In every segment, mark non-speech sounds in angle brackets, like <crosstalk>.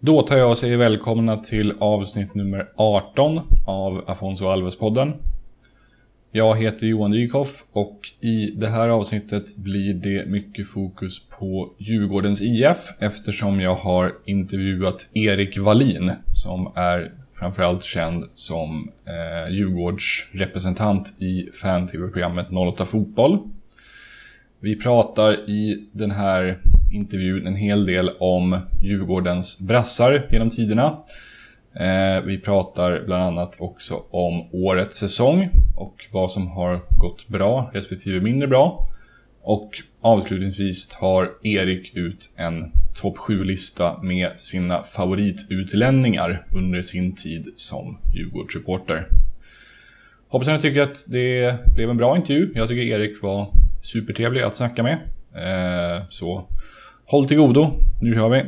Då tar jag och säger välkomna till avsnitt nummer 18 av Afonso Alves-podden. Jag heter Johan Dykhoff och i det här avsnittet blir det mycket fokus på Djurgårdens IF eftersom jag har intervjuat Erik Wallin som är framförallt känd som eh, Djurgårdsrepresentant i fan-tv-programmet 08 Fotboll. Vi pratar i den här intervjun en hel del om Djurgårdens brassar genom tiderna. Eh, vi pratar bland annat också om årets säsong och vad som har gått bra respektive mindre bra. Och avslutningsvis tar Erik ut en topp 7-lista med sina favoritutlänningar under sin tid som Djurgårdssupporter. Hoppas att ni tycker att det blev en bra intervju. Jag tycker Erik var supertrevlig att snacka med. Eh, så håll till godo, nu kör vi!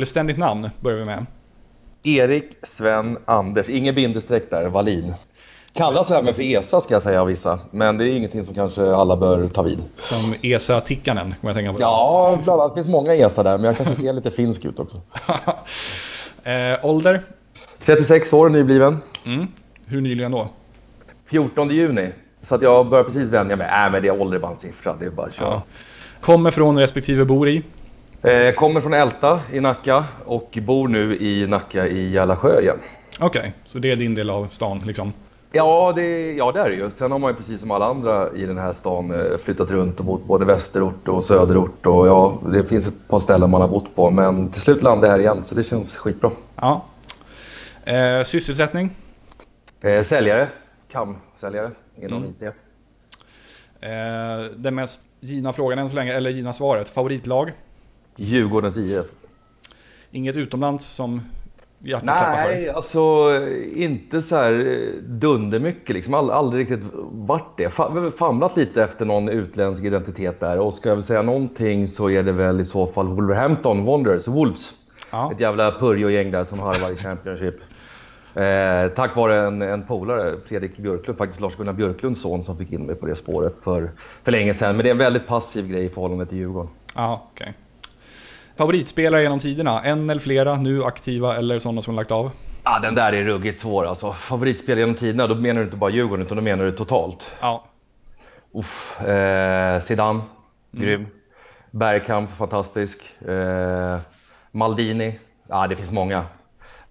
Fullständigt namn börjar vi med. Erik Sven Anders, ingen bindestreck där, Wallin. Kallas även för ESA ska jag säga av vissa, men det är ingenting som kanske alla bör ta vid. Som ESA-Tikkanen, kommer jag tänka på. Ja, bland annat. Det finns många ESA där, men jag kanske ser lite finsk ut också. <laughs> eh, ålder? 36 år, nybliven. Mm. Hur nyligen då? 14 juni. Så att jag börjar precis vänja mig. Äh, men det är ålder bara en siffra, det är bara att köra. Ja. Kommer från respektive bor i? Eh, kommer från Älta i Nacka och bor nu i Nacka i Järlasjö igen. Okej, okay, så det är din del av stan liksom? Ja det, ja, det är det ju. Sen har man ju precis som alla andra i den här stan eh, flyttat runt och bott både västerort och söderort. Och ja, det finns ett par ställen man har bott på. Men till slut landade jag här igen, så det känns skitbra. Ja. Eh, sysselsättning? Eh, säljare. CAM-säljare inom mm. IT. Eh, den mest givna frågan än så länge, eller givna svaret. Favoritlag? Djurgårdens IF. Inget utomlands som hjärtat Nej, för? alltså inte så här eh, dundermycket liksom. All, aldrig riktigt varit det. Famlat lite efter någon utländsk identitet där. Och ska jag väl säga någonting så är det väl i så fall Wolverhampton Wanderers, Wolves. Ja. Ett jävla Purjo-gäng där som harvar i Championship. Eh, tack vare en, en polare, Fredrik Björklund, faktiskt Lars-Gunnar Björklunds son som fick in mig på det spåret för, för länge sedan. Men det är en väldigt passiv grej i förhållande till Djurgården. Ja, okej. Okay. Favoritspelare genom tiderna? En eller flera nu aktiva eller sådana som lagt av? Ja, den där är ruggigt svår alltså. Favoritspelare genom tiderna, då menar du inte bara Djurgården utan då menar du totalt. Ja. Uff, eh, Zidane, mm. grym. Bergkamp, fantastisk. Eh, Maldini, ja det finns många.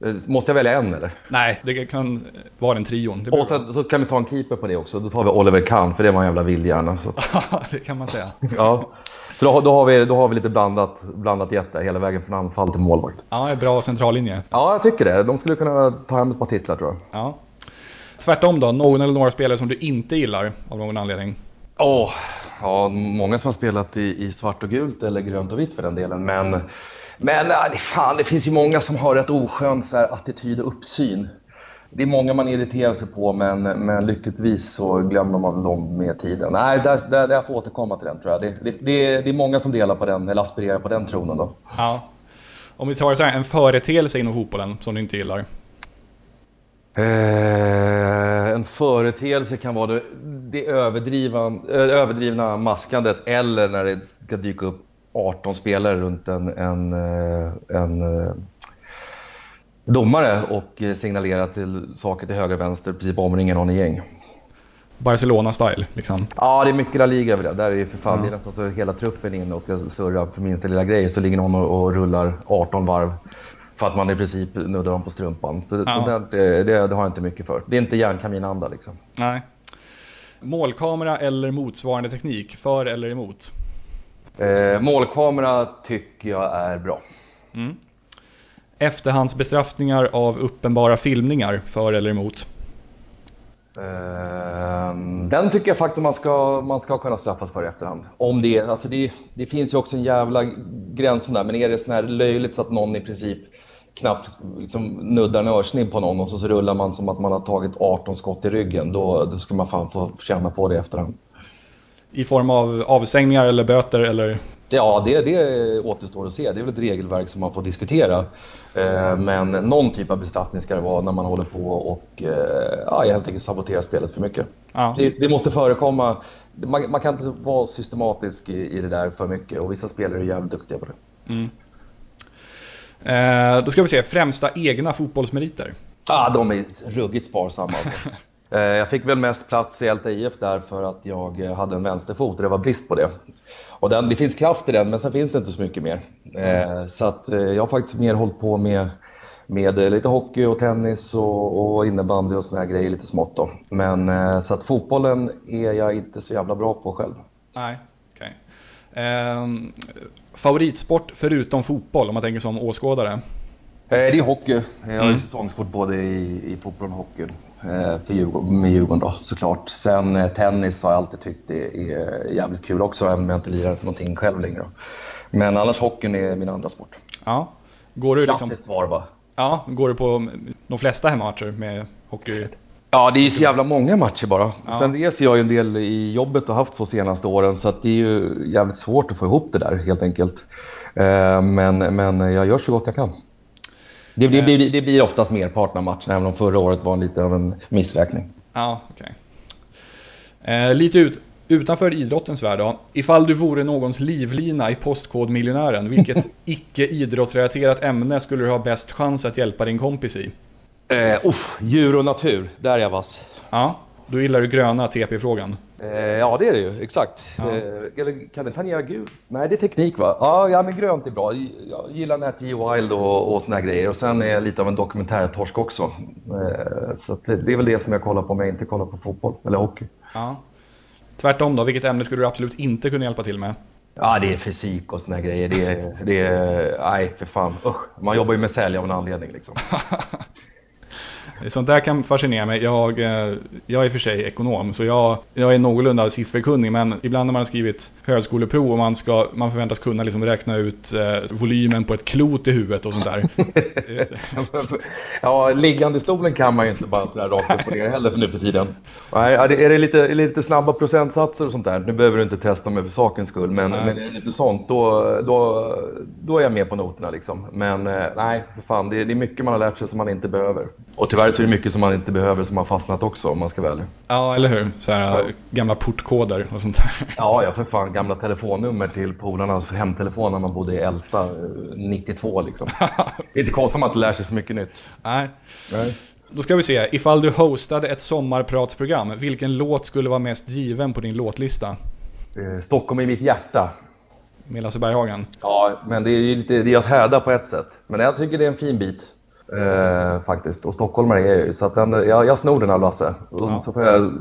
Eh, måste jag välja en eller? Nej, det kan vara en trion. Och så, så, kan vi ta en keeper på det också. Då tar vi Oliver Kahn, för det var en jävla vildhjärna. <laughs> Ja, det kan man säga. ja. Så då, då, har vi, då har vi lite blandat, blandat jätte hela vägen från anfall till målvakt. Ja, bra centrallinje. Ja, jag tycker det. De skulle kunna ta hem ett par titlar tror jag. Ja. Tvärtom då, någon eller några spelare som du inte gillar av någon anledning? Åh, oh, ja, många som har spelat i, i svart och gult eller grönt och vitt för den delen. Men, men nej, fan, det finns ju många som har rätt oskön så här, attityd och uppsyn det är många man irriterar sig på men, men lyckligtvis så glömmer man dem med tiden. Nej, där, där, där jag får återkomma till den tror jag. Det, det, det, är, det är många som delar på den, eller aspirerar på den tronen då. Ja. Om vi tar så här, en företeelse inom fotbollen som du inte gillar? Eh, en företeelse kan vara det, det överdrivna, överdrivna maskandet eller när det ska dyka upp 18 spelare runt en, en, eh, en, en eh, domare och eh, signalera till saker till höger och vänster, precis omringa någon i gäng. Barcelona-style liksom? Ja, det är mycket La Liga över det. Där är ju för fan, mm. det är nästan så hela truppen inne och ska surra för minsta lilla grej så ligger någon och, och rullar 18 varv för att man i princip nuddar dem på strumpan. Så, ja. så det, det, det, har jag inte mycket för. Det är inte järnkaminanda liksom. Nej. Målkamera eller motsvarande teknik, för eller emot? Eh, målkamera tycker jag är bra. Efterhandsbestraffningar av uppenbara filmningar, för eller emot? Eh, den tycker jag faktiskt man ska, man ska kunna straffas för i efterhand. Om det, alltså det, det finns ju också en jävla gräns där, men är det sån här löjligt så att någon i princip knappt liksom nuddar en örsnibb på någon och så, så rullar man som att man har tagit 18 skott i ryggen, då, då ska man fan få känna på det i efterhand. I form av avstängningar eller böter eller? Ja, det, det återstår att se. Det är väl ett regelverk som man får diskutera. Eh, men någon typ av bestraffning ska det vara när man håller på och eh, ja, helt enkelt saboterar spelet för mycket. Ja. Det, det måste förekomma. Man, man, kan inte vara systematisk i, i det där för mycket och vissa spelare är jävligt duktiga på det. Eh, då ska vi se, främsta egna fotbollsmeriter? Ah, de är ruggigt sparsamma alltså. <laughs> Eh, Jag fick väl mest plats i Älta IF där för att jag eh, hade en vänsterfot och det var brist på det. Och den, det finns kraft i den men sen finns det inte så mycket mer. Eh, Så att eh, jag har faktiskt mer hållit på med, med eh, lite hockey och tennis och, och innebandy och såna här grejer lite smått då. Men eh, så att fotbollen är jag inte så jävla bra på själv. Nej, okej. Ehm, favoritsport förutom fotboll, om man tänker som åskådare? Eh, Det är hockey. Jag har ju Mm. säsongsport både i, i fotboll och hockey. Eh, För Djurgården, med Djurgården då såklart. Sen eh, tennis har jag alltid tyckt det är jävligt kul också, även om jag inte lirar någonting själv längre. Men annars hockeyn är min andra sport. Ja. Går du, liksom, Klassiskt svar va? ja, går du på de flesta hemmamatcher med hockey? Ja, det är ju så jävla många matcher bara. Ja. Sen reser jag ju en del i jobbet och haft så senaste åren så att det är ju jävligt svårt att få ihop det där helt enkelt. Eh, Men, men jag gör så gott jag kan. Det, det, Eh. blir, det blir oftast merparten av matcherna, även om förra året var en lite av en missräkning. Ja, okej. Eh, lite ut, utanför idrottens värld då. Ifall du vore någons livlina i Postkodmiljonären, vilket <laughs> icke-idrottsrelaterat ämne skulle du ha bäst chans att hjälpa din kompis i? Eh, uff, djur och natur, där är jag vass. Ja, då gillar du gröna TP-frågan. Eh, ja, det är det ju. Exakt. Ja. Eh, eller kan det tangera gult? Nej, det är teknik va? Ja, ja men grönt är bra. Jag gillar NetGeo Wild och, och såna grejer. Och sen är jag lite av en dokumentärtorsk också. Eh, så det, är väl det som jag kollar på om jag inte kollar på fotboll eller hockey. Ja. Tvärtom då, vilket ämne skulle du absolut inte kunna hjälpa till med? Ja, det är fysik och såna grejer. Det är, det är, nej för fan. Usch. Man jobbar ju med sälj av en anledning liksom. <laughs> Sånt där kan fascinera mig. Jag, eh, jag är för sig ekonom, så jag, jag är någorlunda sifferkunnig. Men ibland när man har skrivit högskoleprov och man, ska, man förväntas kunna liksom räkna ut eh, volymen på ett klot i huvudet och sånt där. <laughs> Ja, liggande stolen kan man ju inte bara sådär rakt upp och ner heller för nu för tiden. Nej, är det lite, är det lite snabba procentsatser och sånt där, nu behöver du inte testa mig för sakens skull, men, Nej. men är det lite sånt, då, då, då är jag med på noterna liksom. Men eh, nej, för fan, det, det är mycket man har lärt sig som man inte behöver. Och tyvärr så är det mycket som man inte behöver som har fastnat också, om man ska ärlig. Ja, eller hur? Så här, gamla portkoder och sånt där. <laughs> Ja, ja för fan, gamla telefonnummer till polarnas hemtelefon när man bodde i Älta eh, 92 liksom. <laughs> Det är inte konstigt att man inte lär sig så mycket nytt. Nej. Nej. Då ska vi se, ifall du hostade ett sommarpratsprogram, vilken låt skulle vara mest given på din låtlista? Eh, Stockholm i mitt hjärta. Med Lasse Berghagen? Ja, men det är ju lite, det är att härda på ett sätt. Men jag tycker det är en fin bit. Eh, faktiskt. Och stockholmare är jag ju. Så att den, jag, jag snor den av Lasse. Ja. Så får jag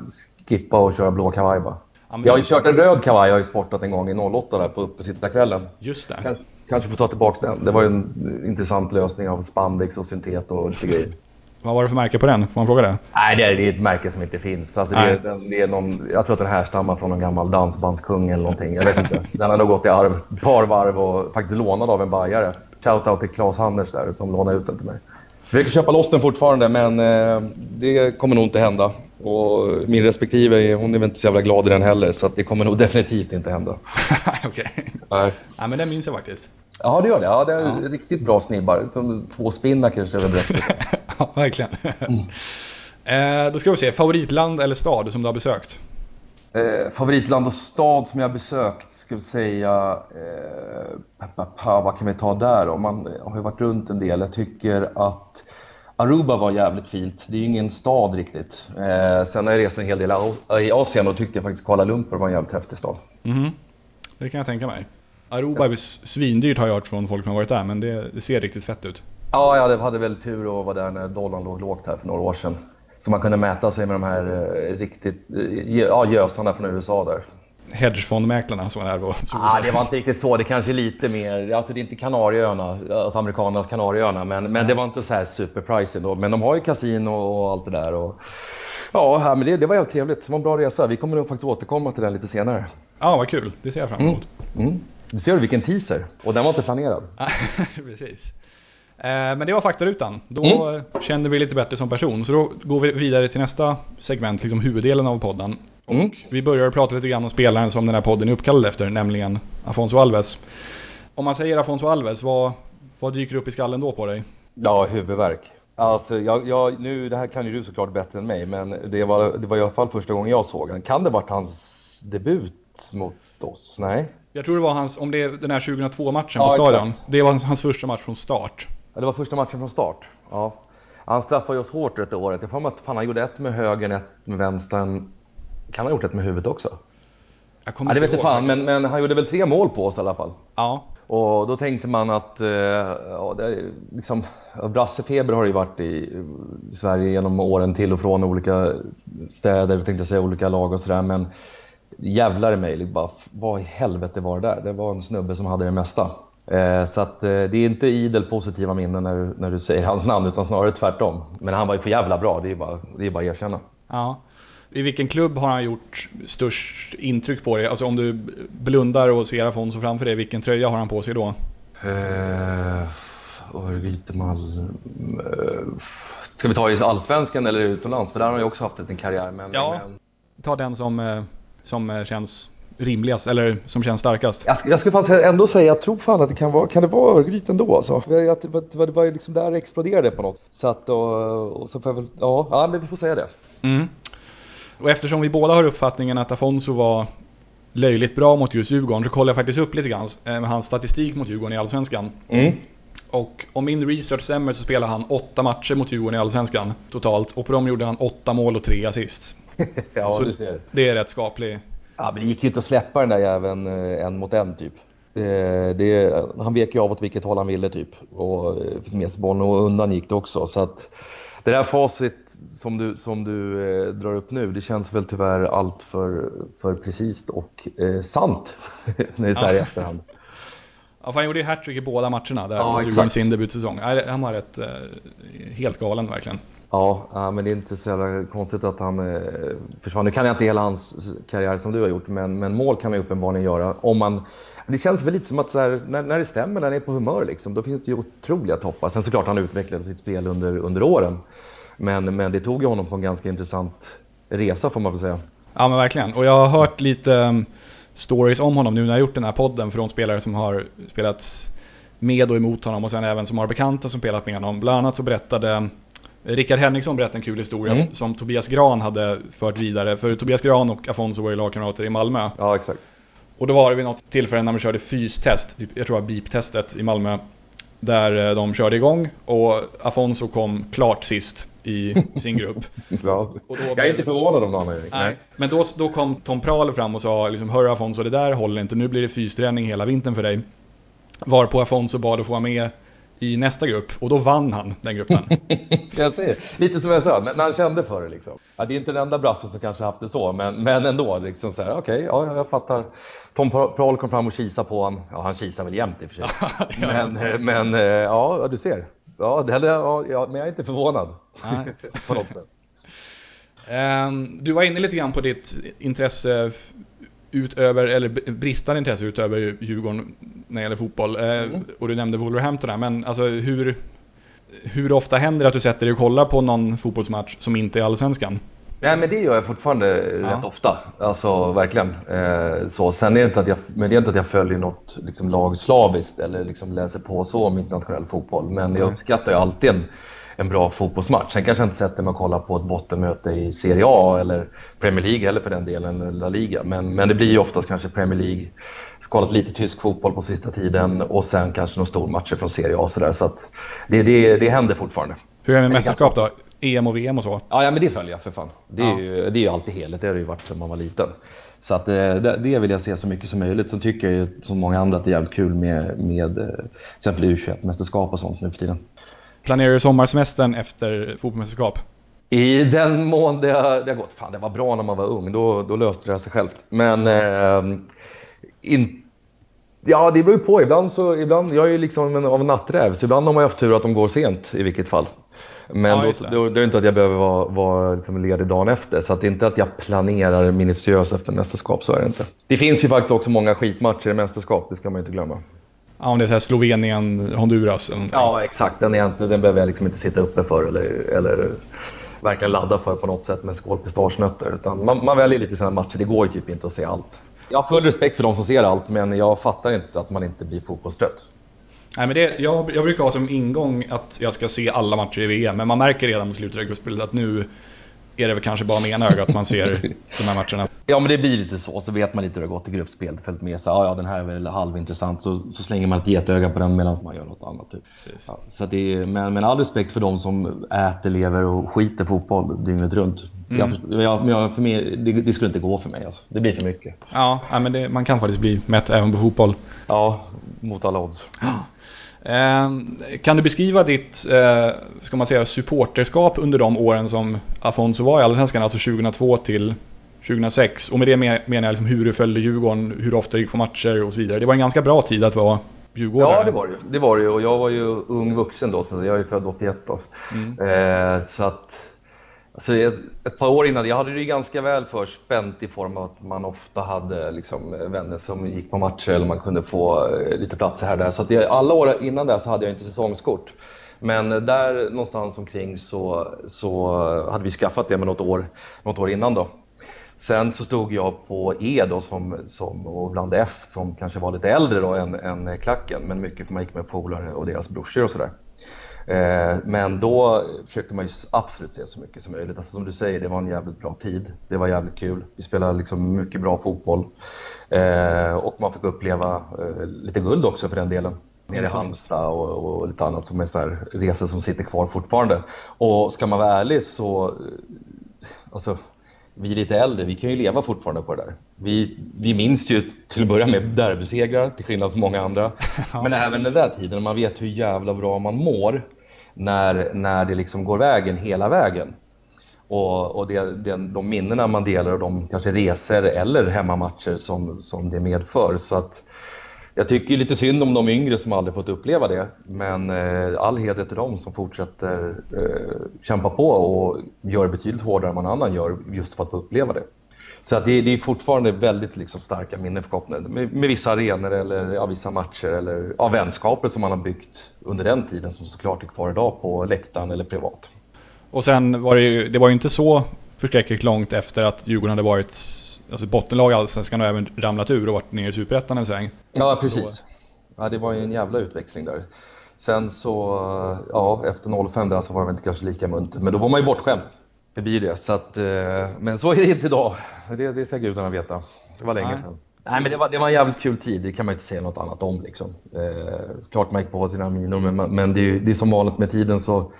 skippa och köra blå kavaj bara. Ja, Jag har ju kört en röd kavaj, jag har ju sportat en gång i 08 där på uppesittarkvällen. Just det. Kanske, kanske får ta tillbaka den. Det var ju en intressant lösning av spandex och syntet och lite grejer. <laughs> Vad var det för märke på den? Får man fråga det? Nej, det är, det är ett märke som inte finns. Alltså, det, är, den, det är någon, jag tror att den härstammar från någon gammal dansbandskung eller någonting. Jag vet inte. Den har nog gått i arv ett par varv och faktiskt lånad av en bajare. Shoutout till Claes Hanners där som lånade ut den till mig. Så vi kan köpa loss den fortfarande men eh, det kommer nog inte hända. Och min respektive, hon är väl inte så jävla glad i den heller så det kommer nog <laughs> definitivt inte hända. <laughs> Okej. Nej. Nej, men den minns jag faktiskt. Ja det gör det. Ja, det är riktigt bra snibbar. Som två spinnakers över bröstet. <laughs> Ja, verkligen. eh, då ska vi se, favoritland eller stad som du har besökt? Eh, favoritland och stad som jag besökt, ska vi säga, eh, pa, pa, pa, vad kan vi ta där då? Man har ju varit runt en del. Jag tycker att Aruba var jävligt fint. Det är ju ingen stad riktigt. Eh, sen har jag rest en hel del i Asien och tyckte jag faktiskt Kuala Lumpur var en jävligt häftig stad. Mhm. Det kan jag tänka mig. Aruba är svindyrt har jag hört från folk som har varit där, men det, det ser riktigt fett ut. Ja, jag hade väl tur att vara där när dollarn låg lågt här för några år sedan. Så man kunde mäta sig med de här eh, riktigt, eh, ja, gösarna från USA där. hedgefondmäklarna som var där såg ah, det var inte riktigt så. Det kanske är lite mer, alltså det är inte Kanarieöarna, alltså amerikanernas Kanarieöarna, men, men det var inte så här superpricey då. Men de har ju kasino och allt det där. Och, ja, men det, det var helt trevligt. Det var en bra resa. Vi kommer nog faktiskt återkomma till den lite senare. Ja, vad kul. Det ser jag fram emot. Mm. Mm. Du ser vilken teaser. Och den var inte planerad. <laughs> Precis. Eh, men det var faktarutan. Då mm. känner vi lite bättre som person. Så då går vi vidare till nästa segment, liksom huvuddelen av podden. Och mm. vi börjar prata lite grann om spelaren som den här podden är uppkallad efter, nämligen Afonso Alves. Om man säger Afonso Alves, vad, vad dyker upp i skallen då på dig? Ja, huvudvärk. Alltså, jag, jag, nu, det här kan ju du såklart bättre än mig, men det var, det var i alla fall första gången jag såg den. Kan det varit hans debut mot oss? Nej? Jag tror det var hans, om det är den här 2002-matchen ja, på stadion. Exakt. Det var hans, hans första match från start. Det var första matchen från start. Ja. Han straffade oss hårt det året. Jag får att han gjorde ett med högern, ett med vänstern. Kan han ha gjort ett med huvudet också? Jag kommer ja, det vet inte fan, men, men, han gjorde väl tre mål på oss i alla fall. Ja. Och då tänkte man att, eh, ja, det liksom, brassefeber har det ju varit i Sverige genom åren till och från olika städer, tänkte jag säga, olika lag och sådär. Men jävlar i mig, bara, vad i helvete var det där? Det var en snubbe som hade det mesta. Eh, så att, eh, det är inte idel positiva minnen när du, när du säger hans namn, utan snarare tvärtom. Men han var ju för jävla bra, det är bara, det är bara att erkänna. Ja. I vilken klubb har han gjort störst intryck på dig? Alltså om du blundar och ser Afonso framför dig, vilken tröja har han på sig då? Eh, Örgrytemal... Eh, ska vi ta i Allsvenskan eller utomlands? För där har han ju också haft en karriär. Men, ja, men... ta den som, som känns rimligast, eller som känns starkast? Jag, jag skulle faktiskt ändå säga, jag tror fan att det kan vara, kan det vara Örgryte ändå alltså? Det, var, det var liksom där det exploderade på något. Så att, och, och så får jag väl, ja, ja men vi får säga det. Mm. Och eftersom vi båda har uppfattningen att Afonso var löjligt bra mot just Djurgården så kollar jag faktiskt upp lite grann eh, med hans statistik mot Djurgården i Allsvenskan. Mm. Och om min research stämmer så spelade han åtta matcher mot Djurgården i Allsvenskan totalt. Och på dem gjorde han åtta mål och tre assist. <laughs> ja, så du ser. Det är rätt skaplig Ja, men det gick ju inte att släppa den där jäveln eh, en mot en typ. Det, det, han vek ju av åt vilket håll han ville typ och eh, fick med sig bollen och undan gick det också. Så att det där facit som du, som du eh, drar upp nu, det känns väl tyvärr allt för, för precis och eh, sant <laughs> när det är så här i efterhand. <laughs> Ja, för han gjorde ju hattrick i båda matcherna där ja, exakt. sin debutsäsong. Han var rätt, eh, helt galen verkligen. Ja, men det är inte så jävla konstigt att han eh, försvann. Nu kan jag inte hela hans karriär som du har gjort, men, men mål kan man ju uppenbarligen göra. Om man, det känns väl lite som att här, när, när det stämmer, när han är på humör, liksom, då finns det ju otroliga toppar. Sen såklart han utvecklade sitt spel under, under åren. Men, men det tog ju honom på en ganska intressant resa får man väl säga. Ja men verkligen. Och jag har hört lite um, stories om honom nu när jag har gjort den här podden från spelare som har spelat med och emot honom och sen även som har bekanta som spelat med honom. Bland annat så berättade Rickard Henriksson berättade en kul historia mm. som Tobias Gran hade fört vidare. För Tobias Gran och Afonso var ju lagkamrater i Malmö. Ja, exakt. Och då var det vid något tillfälle när de körde fystest, typ, jag tror det var beep-testet i Malmö. Där eh, de körde igång och Afonso kom klart sist i <laughs> sin grupp. ja. jag är inte förvånad om någon är Nej. Men då, då kom Tom Prahl fram och sa liksom, Hörru Afonso, det där håller inte. Nu blir det fysträning hela vintern för dig. Varpå Afonso bad att få vara med i nästa grupp och då vann han den gruppen. <laughs> jag ser. Lite som jag sa, när han kände för det liksom. Ja, det är inte den enda brassen som kanske haft det så, men, men ändå liksom så här, okej, okay, ja, jag fattar. Tom Prahl kom fram och kisade på honom. Ja, han kisar väl jämt i och för sig. <laughs> men, eh, men eh, ja, du ser. Ja, det, ja, ja, men jag är inte förvånad <laughs> på något sätt. Um, du var inne lite grann på ditt intresse utöver, eller bristande intresse utöver Djurgården när det gäller fotboll. Eh, mm. Och du nämnde Wolverhampton här, men alltså hur, hur ofta händer det att du sätter dig och kollar på någon fotbollsmatch som inte är Allsvenskan? Nej men det gör jag fortfarande ja. rätt ofta. Alltså verkligen. Eh, så. Sen är det inte att jag, men det är inte att jag följer något liksom, lag slaviskt eller liksom läser på så om internationell fotboll. Men jag uppskattar ju alltid en en bra fotbollsmatch. Sen kanske jag inte sätter mig och kollar på ett bottenmöte i Serie A eller Premier League eller för den delen La Liga. Men, men det blir ju oftast kanske Premier League, kollat lite tysk fotboll på sista tiden och sen kanske några stormatcher från Serie A och sådär. Så att det, det, det händer fortfarande. Hur är det med mästerskap då? EM och VM och så? Ja, ja men det följer jag för fan. Det är, ja. ju, det är ju alltid heligt, det har det ju varit sedan man var liten. Så att eh, det, det vill jag se så mycket som möjligt. Sen tycker jag ju som många andra att det är jävligt kul med, med eh, till exempel U21-mästerskap och sånt nu för tiden. Planerar du sommarsemestern efter fotbollsmästerskap? I den mån det har, det har gått, fan det var bra när man var ung, då, då löste det sig självt. Men eh, in, ja, det beror ju på. Ibland så, ibland, jag är ju liksom en, av en natträv, så ibland har man ju haft tur att de går sent i vilket fall. Men ja, då, då, det är inte att jag behöver vara, vara liksom ledig dagen efter. Så det är inte att jag planerar minutiöst efter mästerskap, så är det inte. Det finns ju faktiskt också många skitmatcher i mästerskap, det ska man inte glömma. Ja, om det är så här Slovenien, Honduras eller Ja, exakt. Den, egentligen, den behöver jag liksom inte sitta uppe för eller, eller verkligen ladda för på något sätt med skål pistagenötter. Utan man, man väljer lite sina matcher. Det går ju typ inte att se allt. Jag har full respekt för de som ser allt, men jag fattar inte att man inte blir fotbollstrött. Nej, men det, jag, jag brukar ha som ingång att jag ska se alla matcher i VM, men man märker redan mot slutet av gruppspelet att nu är det väl kanske bara med ena ögat man ser de här matcherna. Ja, men det blir lite så. Så vet man lite hur det har gått i gruppspelet. Följt med sig. Ja, ja, den här är väl halvintressant. Så, så slänger man ett getöga på den medan man gör något annat. Typ. Ja, så det är, men, men all respekt för de som äter, lever och skiter fotboll dygnet runt. Mm. Jag, jag, för mig, det, det, skulle inte gå för mig. Alltså. Det blir för mycket. Ja, men det, man kan faktiskt bli mätt även på fotboll. Ja, mot alla odds. Ehm, kan du beskriva ditt, eh, ska man säga, supporterskap under de åren som Afonso var i Allsvenskan, alltså 2002 till 2006? Och med det menar jag liksom hur du följde Djurgården, hur ofta du gick på matcher och så vidare. Det var en ganska bra tid att vara Djurgårdare. Ja, det var det Det var det och jag var ju ung vuxen då, så jag är född 81 då. Mm. Eh, så att Alltså ett, ett, par år innan, jag hade det ju ganska väl förspänt i form av att man ofta hade liksom vänner som gick på matcher eller man kunde få eh, lite platser här och där. Så att jag, alla år innan det så hade jag inte säsongskort. Men där någonstans omkring så, så hade vi skaffat det med något år, något år innan då. Sen så stod jag på E då som, som, och bland F som kanske var lite äldre då än, än klacken. Men mycket för man gick med polare och deras brorsor och sådär. Eh, men då försökte man ju absolut se så mycket som möjligt. Alltså som du säger, det var en jävligt bra tid. Det var jävligt kul. Vi spelade liksom mycket bra fotboll. Eh, och man fick uppleva eh, lite guld också för den delen. Nere i Halmstad och, och, lite annat som är så här resor som sitter kvar fortfarande. Och ska man vara ärlig så, eh, alltså vi är lite äldre, vi kan ju leva fortfarande på det där. Vi, vi minns ju till att börja med derbysegrar, till skillnad från många andra. <laughs> Men även den där tiden, man vet hur jävla bra man mår när, när det liksom går vägen hela vägen. Och, och det, det, de minnena man delar och de kanske resor eller hemmamatcher som, som det medför. Så att jag tycker lite synd om de yngre som aldrig fått uppleva det. Men eh, all heder till dem som fortsätter eh, kämpa på och gör betydligt hårdare än vad någon annan gör just för att få uppleva det. Så att det, det är fortfarande väldigt liksom, starka minnen för med, med vissa arenor eller ja, vissa matcher eller ja, vänskaper som man har byggt under den tiden som såklart är kvar idag på läktaren eller privat. Och sen var det ju, det var ju inte så förskräckligt långt efter att Djurgården hade varit alltså bottenlag i Allsvenskan och även ramlat ur och varit nere i Superettan en sväng. Ja, precis. Ja, det var ju en jävla utväxling där. Sen så, ja, efter 05 där så var det inte kanske lika muntert, men då var man ju bortskämd. Det blir det. Så att, eh, men så är det inte idag. Det, det ska gudarna veta. Det var länge Nej. sedan. Nej, men det var, det var en jävligt kul tid. Det kan man ju inte säga något annat om. Liksom. Eh, klart man gick på sina minor, men, men det, är, det är som vanligt med tiden så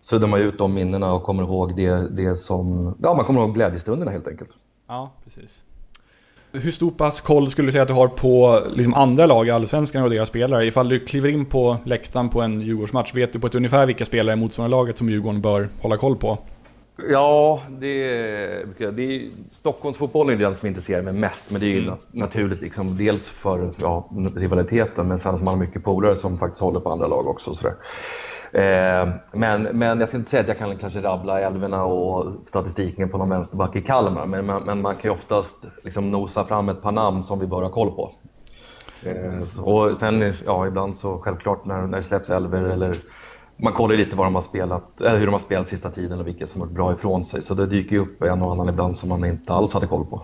suddar man ut de minnena och kommer ihåg det, det som... Ja, man kommer ihåg glädjestunderna helt enkelt. Ja, precis. Hur stor pass koll skulle du säga att du har på liksom andra lag i Allsvenskan och deras spelare? Ifall du kliver in på läktaren på en Djurgårdsmatch, vet du på ett ungefär vilka spelare i motståndarlaget som Djurgården bör hålla koll på? Ja, det, det är, Stockholmsfotbollen är den som intresserar mig mest, men det är ju mm. naturligt. Liksom, dels för ja, rivaliteten, men sen att man har mycket polare som faktiskt håller på andra lag också. Så eh, men, men jag ska inte säga att jag kan kanske rabbla älvorna och statistiken på någon vänsterback i Kalmar, men, men, men man kan ju oftast liksom nosa fram ett par namn som vi bör ha koll på. Eh, och sen, ja, ibland så självklart när, när det släpps älvor eller man kollar lite vad de har spelat, äh, hur de har spelat sista tiden och vilka som har bra ifrån sig. Så det dyker ju upp en och annan ibland som man inte alls hade koll på.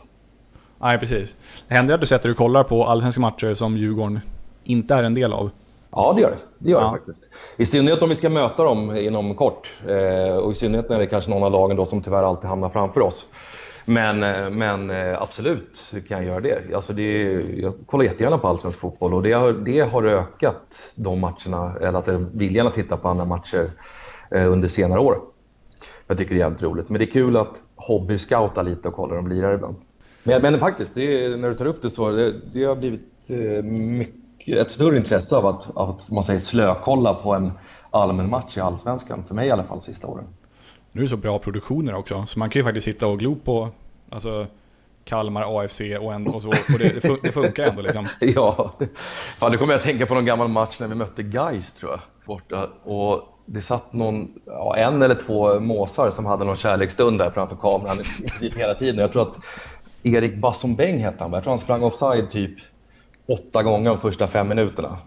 Nej, precis. Det händer att du sätter och kollar på allsvenska matcher som Djurgården inte är en del av? Ja, det gör det. Det gör ja. det faktiskt. I synnerhet om vi ska möta dem inom kort. Eh, och i synnerhet när det är kanske någon av lagen då som tyvärr alltid hamnar framför oss. Men, eh, men eh, absolut kan jag göra det. Alltså det. Jag kollar jättegärna på allsvensk fotboll och det har, det har ökat de matcherna, eller att viljan att titta på andra matcher eh, under senare år. Jag tycker det är jävligt roligt. Men det är kul att hobbyscouta lite och kolla de lirar ibland. Men, men faktiskt, är, när du tar upp det så, det, det har blivit mycket, ett större intresse av att, av att man säger slökolla på en allmän match i Allsvenskan, för mig i alla fall, sista åren. Nu är det så bra produktioner också, så man kan ju faktiskt sitta och glo på alltså, Kalmar, AFC och, en, och så. Och det, det, det funkar ändå liksom. <laughs> ja, Fan, nu kommer jag att tänka på någon gammal match när vi mötte Geist tror jag. Borta. Och det satt någon, ja, en eller två måsar som hade någon kärleksstund där framför kameran i princip hela tiden. Jag tror att Erik Bassombeng hette han, jag tror han sprang offside typ åtta gånger de första fem minuterna.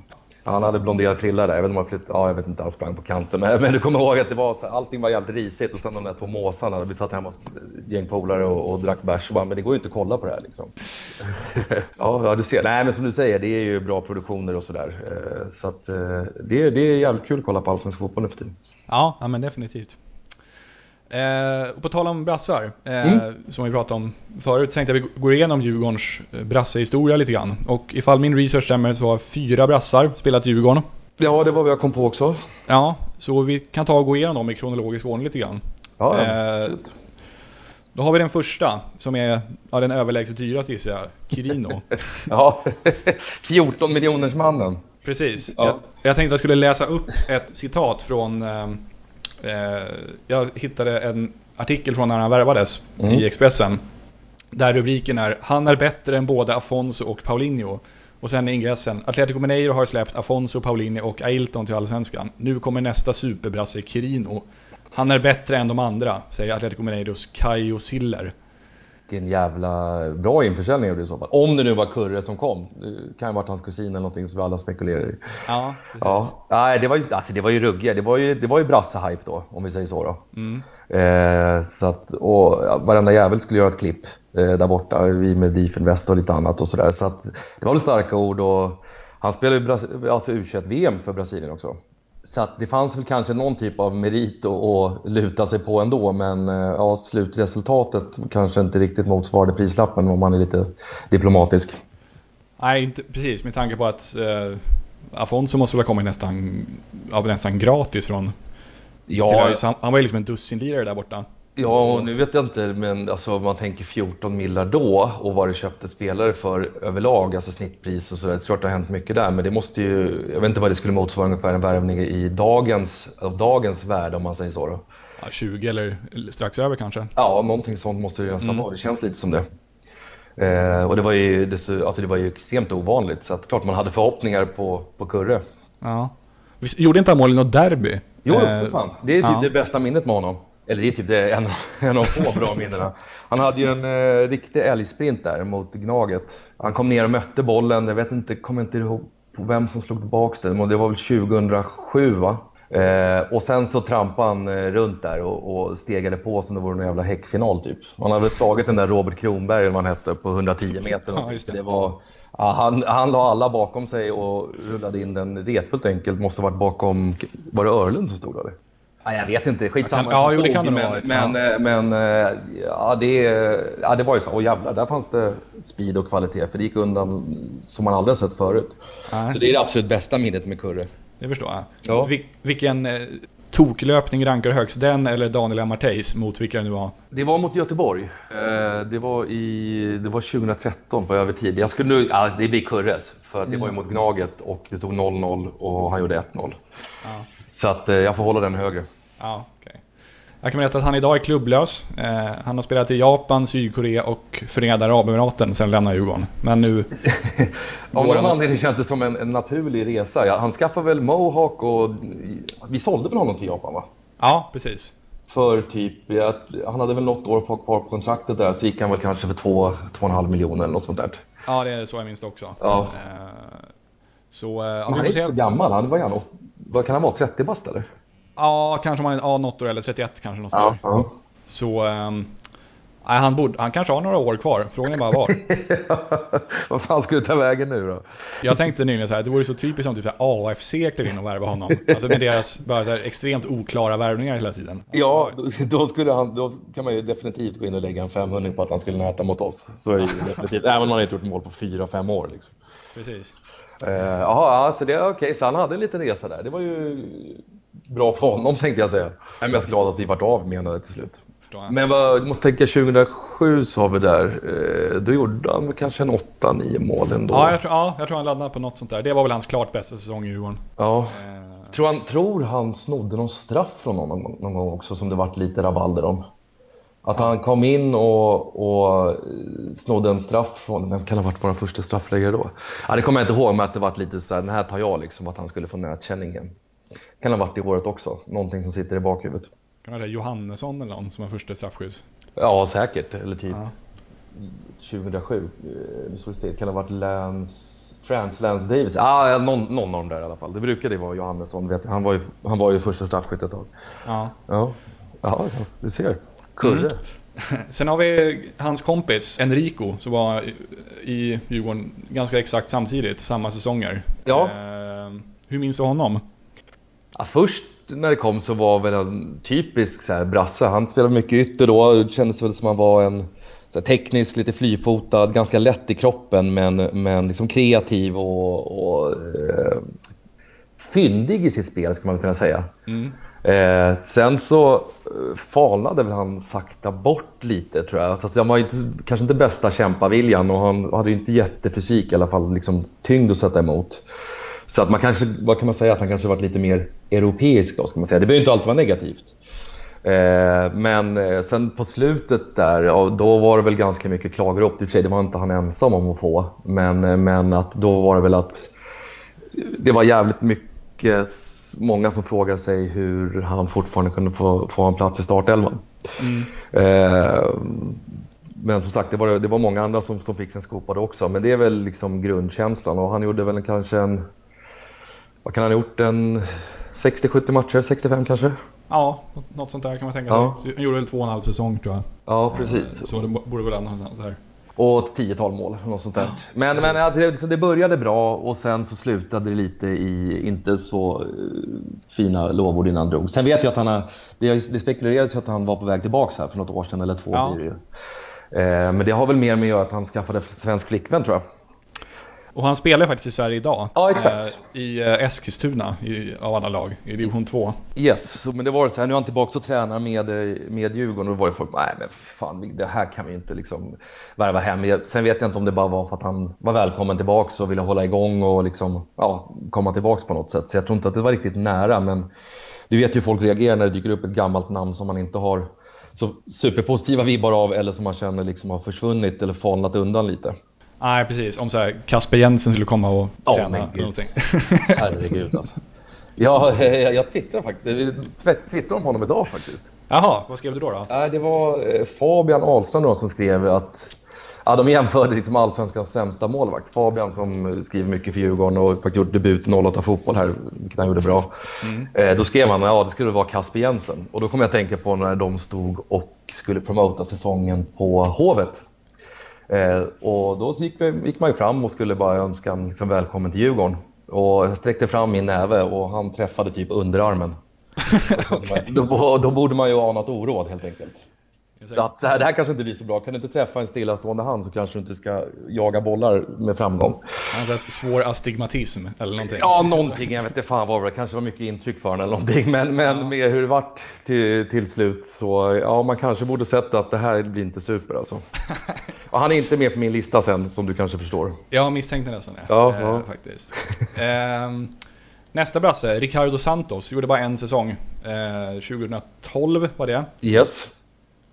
Han hade blonderad frilla där, jag vet inte om han flytt, ja, jag vet inte, han sprang på kanten. Men, men du kommer ihåg att det var så, allting var jävligt risigt och sen de där två måsarna, vi satt hemma hos gäng polare och, och drack bärs och bara, men det går ju inte att kolla på det här liksom. <laughs> ja, ja, du ser. Nej, men som du säger, det är ju bra produktioner och sådär. Eh, så att eh, det, är, det är jävligt kul att kolla på allsvensk fotboll nu för tiden. Ja, ja men definitivt. Eh, och på tal om brassar, eh, mm. som vi pratade om förut, så tänkte jag att vi går igenom Djurgårdens eh, brassehistoria lite grann. Och ifall min research stämmer så har fyra brassar spelat Djurgården. Ja, det var vad jag kom på också. Ja, så vi kan ta och gå igenom dem i kronologisk ordning lite grann. Ja, eh, Då har vi den första, som är ja, den överlägset dyraste gissar jag, Kirino. <laughs> ja, <laughs> 14 miljoners mannen. Precis. Ja. Jag, jag, tänkte att jag skulle läsa upp ett citat från eh, jag hittade en artikel från när han värvades mm. i Expressen. Där rubriken är “Han är bättre än både Afonso och Paulinho”. Och sen ingressen. Atletico Mineiro har släppt Afonso, Paulinho och Ailton till Allsvenskan. Nu kommer nästa superbrasse Kirino. Han är bättre än de andra, säger Atletico Mineiros Kaio Siller. Vilken jävla bra införsäljning gjorde i så fall. Om det nu var Kurre som kom. Det kan ju ha varit hans kusin eller någonting som vi alla spekulerar i. Ja, ja. Nej, det var ju, alltså, det var ju ruggiga. Det var ju, det var ju brasse-hype då, om vi säger så då. Mm. Eh, så att, och varenda jävel skulle göra ett klipp eh, där borta. Vi med Difen och lite annat och sådär. Så att det var väl starka ord och han spelade ju alltså U21-VM för Brasilien också. Så att det fanns väl kanske någon typ av merit att luta sig på ändå men eh, ja, slutresultatet kanske inte riktigt motsvarade prislappen om man är lite diplomatisk. Nej, inte, precis med tanke på att eh, Afonso måste väl ha kommit nästan, ja, nästan gratis från... Ja, till, han var ju liksom en dussinlirare där borta. Ja, nu vet jag inte, men alltså, om man tänker 14 millar då och vad det köpte spelare för överlag, alltså snittpris och sådär. Det är klart det har hänt mycket där, men det måste ju, jag vet inte vad det skulle motsvara ungefär en värvning i dagens, av dagens värde om man säger så då. Ja, 20 eller strax över kanske? Ja, någonting sånt måste det nästan mm. vara. Det känns lite som det. Eh, och det var, ju, det, alltså det var ju extremt ovanligt, så att klart man hade förhoppningar på, på Kurre. Ja. Vi gjorde inte han mål i något derby? Jo, eh, för fan. Det är typ ja. det bästa minnet med honom. Eller det är typ det, en, en av få bra minnena. Han hade ju en eh, riktig älgsprint där mot Gnaget. Han kom ner och mötte bollen. Jag vet inte, kommer inte ihåg vem som slog tillbaka den. Men det var väl 2007 va? Eh, och sen så trampade han eh, runt där och, och stegade på som det vore en jävla häckfinal typ. Han hade väl slagit den där Robert Kronberg eller vad han hette på 110 meter. Ja, det. det. var, ja, han, han la alla bakom sig och rullade in den retfullt enkelt. Måste varit bakom, var det Örlund som stod där? Ja, jag vet inte, skitsamma. Ja, jo, det kan det men, varit. Men, ja. men eh, ja, det, ja, det var ju så. Åh jävlar, där fanns det speed och kvalitet. För det gick undan som man aldrig sett förut. Nej. Så det är det absolut bästa minnet med Kurre. Det förstår jag. Ja. Vil vilken eh, toklöpning rankar högst? Den eller Daniel Amarteis mot vilka det nu var? Det var mot Göteborg. Eh, det, var i, det var 2013 på övertid. Jag skulle nu, ja, det blir Kurres. För mm. det var ju mot Gnaget och det stod 0-0 och han gjorde 1-0. Ja. Så att eh, jag får hålla den högre. Ja, okay. Jag kan berätta att han idag är klubblös. Eh, han har spelat i Japan, Sydkorea och Förenade Arabemiraten sen lämnade Djurgården. Men nu... <laughs> Av någon anledning känns det som en, en, naturlig resa. Ja, han skaffade väl Mohawk och vi sålde väl honom till Japan va? Ja, precis. För typ, ja, han hade väl något år kvar på kontraktet där så gick han väl kanske för 2-2,5 miljoner eller något sånt där. Ja, det är så jag minns det också. Ja. Eh, så, eh, Men han är inte så gammal, han var gärna, vad kan han vara, 30 bast eller? Ja, kanske om han är ja, något år eller 31 kanske. Något ja, ja. Så... Um, nej, han, borde, han kanske har några år kvar. Frågan är bara var. <laughs> Vad fan ska du ta vägen nu då? Jag tänkte nyligen så här, det vore så typiskt om typ AFC klev in och värva honom. Alltså med deras bara så här, extremt oklara värvningar hela tiden. Ja, då, skulle han, då kan man ju definitivt gå in och lägga en 500 på att han skulle näta mot oss. Så är det ju <laughs> definitivt. Även om han inte gjort mål på 4-5 år. Liksom. Precis. Eh, jaha, uh, alltså det är okej. Okay. Så han hade en liten resa där. Det var ju bra för honom tänkte jag säga. Jag är mest glad att vi vart av med det till slut. Men vad, du måste tänka 2007 sa vi där. Eh, då gjorde han kanske en 8-9 mål ändå. Ja jag, tror, ja, jag tror han laddade på något sånt där. Det var väl hans klart bästa säsong i Djurgården. Ja. tror han, tror han snodde någon straff från honom någon gång också som det vart lite rabalder om. Att han kom in och, och snodde en straff från, vem kan ha varit vår första straffläggare då? Ja, det kommer jag inte ihåg, men att det var lite så här, den här tar jag liksom, att han skulle få nötkänningen. Kan ha varit i året också, någonting som sitter i bakhuvudet. Kan det vara Johannesson eller någon som var första straffskydd? Ja, säkert, eller typ ja. 2007, nu såg det kan det ha varit Lance, Frans Lance Davis? Ja, någon, någon av dem där i alla fall. Det brukade vara Johannesson, vet jag. Han var ju, han var ju första straffskytt ett tag. Ja. Ja, ja du ser. Kurre. Mm. <laughs> Sen har vi hans kompis Enrico som var i Djurgården ganska exakt samtidigt, samma säsonger. Ja. Eh, hur minns du honom? Ja, först när det kom så var väl en typisk så här, brasse. Han spelade mycket ytter då. Det kändes väl som han var en så här, teknisk, lite flyfotad, ganska lätt i kroppen men, men liksom kreativ och, och eh, fyndig i sitt spel ska man kunna säga. Mm. Eh, sen så eh, falnade väl han sakta bort lite tror jag. Alltså, han var inte, kanske inte bästa kämpaviljan och han hade ju inte jättefysik i alla fall, liksom tyngd att sätta emot. Så att man kanske, vad kan man säga, att han kanske varit lite mer europeisk då ska man säga. Det behöver inte alltid vara negativt. Eh, men eh, sen på slutet där, då var det väl ganska mycket klagorop. Det var inte han ensam om att få. Men, eh, men att då var det väl att det var jävligt mycket många som frågar sig hur han fortfarande kunde få, få en plats i startelvan. Mm. Eh, men som sagt, det var, det var många andra som, som fick sin skopade också. Men det är väl liksom grundkänslan och han gjorde väl kanske en... Vad kan han ha gjort? En 60-70 matcher? 65 kanske? Ja, något sånt där kan man tänka ja. sig. Han gjorde väl två och en halv säsong tror jag. Ja, precis. Så det borde väl landa någonstans där. Och ett tiotal mål, något sånt där. Men, men ja, det, liksom, det började bra och sen så slutade det lite i inte så uh, fina lovord innan han drog. Sen vet jag att han har, det, det spekulerades att han var på väg tillbaka här för något år sedan eller två ja. blir det ju. Eh, men det har väl mer med att göra att han skaffade svensk flickvän tror jag. Och han spelar faktiskt i Sverige idag. Ja, exakt. Eh, I eh, Eskilstuna i, av alla lag, i division 2. Yes, men det var så här, nu är han tillbaka och tränar med, med Djurgården och då var det folk, nej men fan det här kan vi inte liksom värva hem. Sen vet jag inte om det bara var för att han var välkommen tillbaka och ville hålla igång och liksom, ja, komma tillbaka på något sätt. Så jag tror inte att det var riktigt nära, men du vet ju hur folk reagerar när det dyker upp ett gammalt namn som man inte har så superpositiva vibbar av eller som man känner liksom har försvunnit eller falnat undan lite. Nej, precis. Om så här, Kasper Jensen skulle komma och oh, träna eller någonting. <laughs> Herregud alltså. Ja, jag, jag twittrade faktiskt. twittrade om honom idag faktiskt. Jaha, vad skrev du då? då? Nej, det var eh, Fabian Ahlström då, som skrev att Ja, de jämförde liksom allsvenskans sämsta målvakt. Fabian som skriver mycket för Djurgården och faktiskt gjort debut 08 fotboll här, vilket han gjorde bra. Mm. Eh, då skrev han att ja, det skulle vara Kasper Jensen. Och då kom jag att tänka på när de stod och skulle promota säsongen på Hovet. Eh, och då gick, gick, man ju fram och skulle bara önska en liksom, välkommen till Djurgården. Och jag sträckte fram min näve och han träffade typ underarmen. <laughs> okay. då, då, borde man ju ha något oråd helt enkelt. Så att så här, det här kanske inte blir så bra. Kan du inte träffa en stillastående hand så kanske du inte ska jaga bollar med framgång. Han svår astigmatism eller någonting. Ja, någonting. Jag vet inte fan vad det kanske var mycket intryck för honom eller någonting. Men, men ja. med hur det vart till, till slut så ja, man kanske borde sett att det här blir inte super alltså. <laughs> Och han är inte med på min lista sen som du kanske förstår. Jag misstänkte nästan det. Ja, eh, ja. Faktiskt. eh, nästa brasse, Ricardo Santos, gjorde bara en säsong. Eh, 2012 var det. Yes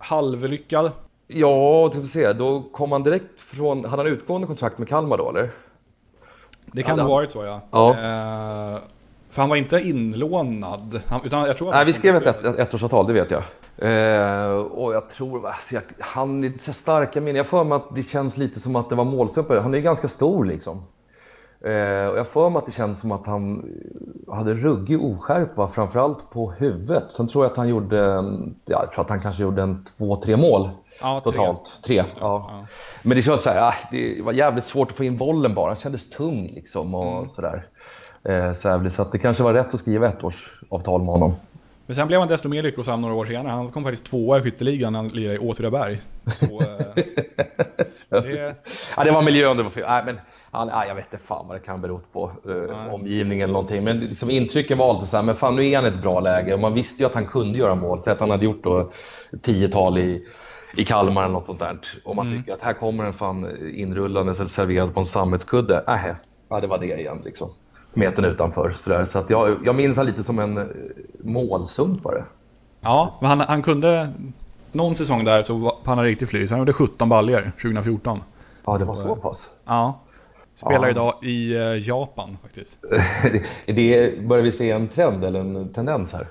halvlyckad? Ja, ska vi se. Då kom han direkt från... Hade han utgående kontrakt med Kalmar då, eller? Det kan ha varit så, ja. ja. Eh, för han var inte inlånad. Han, utan jag tror Nej, vi skrev ett, ett, ettårsavtal, det vet jag. Eh, och jag tror... Alltså, jag, han är så starka minnen. Jag får mig att det känns lite som att det var målsumper. Han är ganska stor liksom. Eh, och jag får mig att det känns som att han hade ruggig oskärpa, framförallt på huvudet. Sen tror jag att han gjorde, ja, jag tror att han kanske gjorde en två, tre mål ja, totalt. Tre. Ja. ja. Men det känns så här, ah, det var jävligt svårt att få in bollen bara. Han kändes tung liksom och mm. sådär. Eh, så, så det kanske var rätt att skriva ett års avtal med honom. Men sen blev han desto mer lyckosam några år senare. Han kom faktiskt tvåa i skytteligan när han lirade i Åtvidaberg. Så, eh, <laughs> det... <laughs> Ja, det var miljön det var fel. Nej, men han, ja, jag vet inte fan vad det kan bero på, eh, omgivningen eller någonting. Men liksom, intrycken var alltid så här, men fan nu är han i ett bra läge. Och man visste ju att han kunde göra mål, så att han hade gjort då tiotal i, i Kalmar eller något sånt där. Och man mm. tycker att här kommer en fan inrullande eller serverad på en sammetskudde. Äh, ja, det var det igen liksom. smeten utanför. Så, så att jag, jag minns han lite som en eh, målsumpare. Ja, men han, han kunde... Någon säsong där så var han riktigt fly, så han gjorde 17 baljer 2014. Ja, det var så pass. Ja. Spelar Ja. idag i eh, Japan faktiskt. <laughs> Är det, börjar vi se en trend eller en tendens här?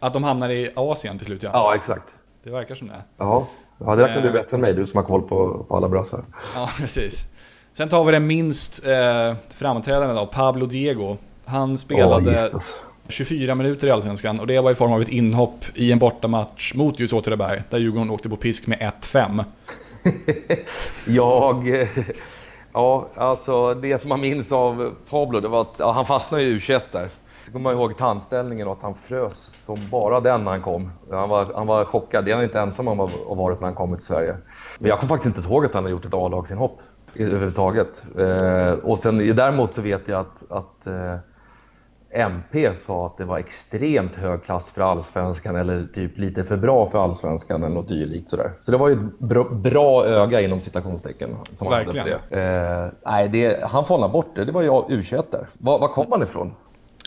Att de hamnar i Asien till slut ja. Ja, exakt. Det verkar som det. Ja, ja det där kan du Eh. bättre än mig, du som har koll på, på alla brassar. Ja, <laughs> precis. Sen tar vi den minst eh, framträdande då, Pablo Diego. Han spelade Jesus. 24 minuter i Allsvenskan och det var i form av ett inhopp i en bortamatch mot just Åtvidaberg där Djurgården åkte på pisk med 1-5. <laughs> Jag... Eh, ja, alltså det som man minns av Pablo, det var att ja, han fastnade i U21 där. Så kommer man ihåg tandställningen och att han frös som bara den när han kom. Han var, han var chockad. Det är han inte ensam om att ha varit när han kom till Sverige. Men jag kommer faktiskt inte ihåg att han har gjort ett A-lagsinhopp överhuvudtaget. Eh, och sen däremot så vet jag att, att eh, MP sa att det var extremt hög klass för allsvenskan eller typ lite för bra för allsvenskan eller något dylikt sådär. Så det var ju ett bra, bra öga inom citationstecken. Som han hade på det. Eh, nej, det, han får bort det. Det var jag U21 där. Var, var kom han ifrån?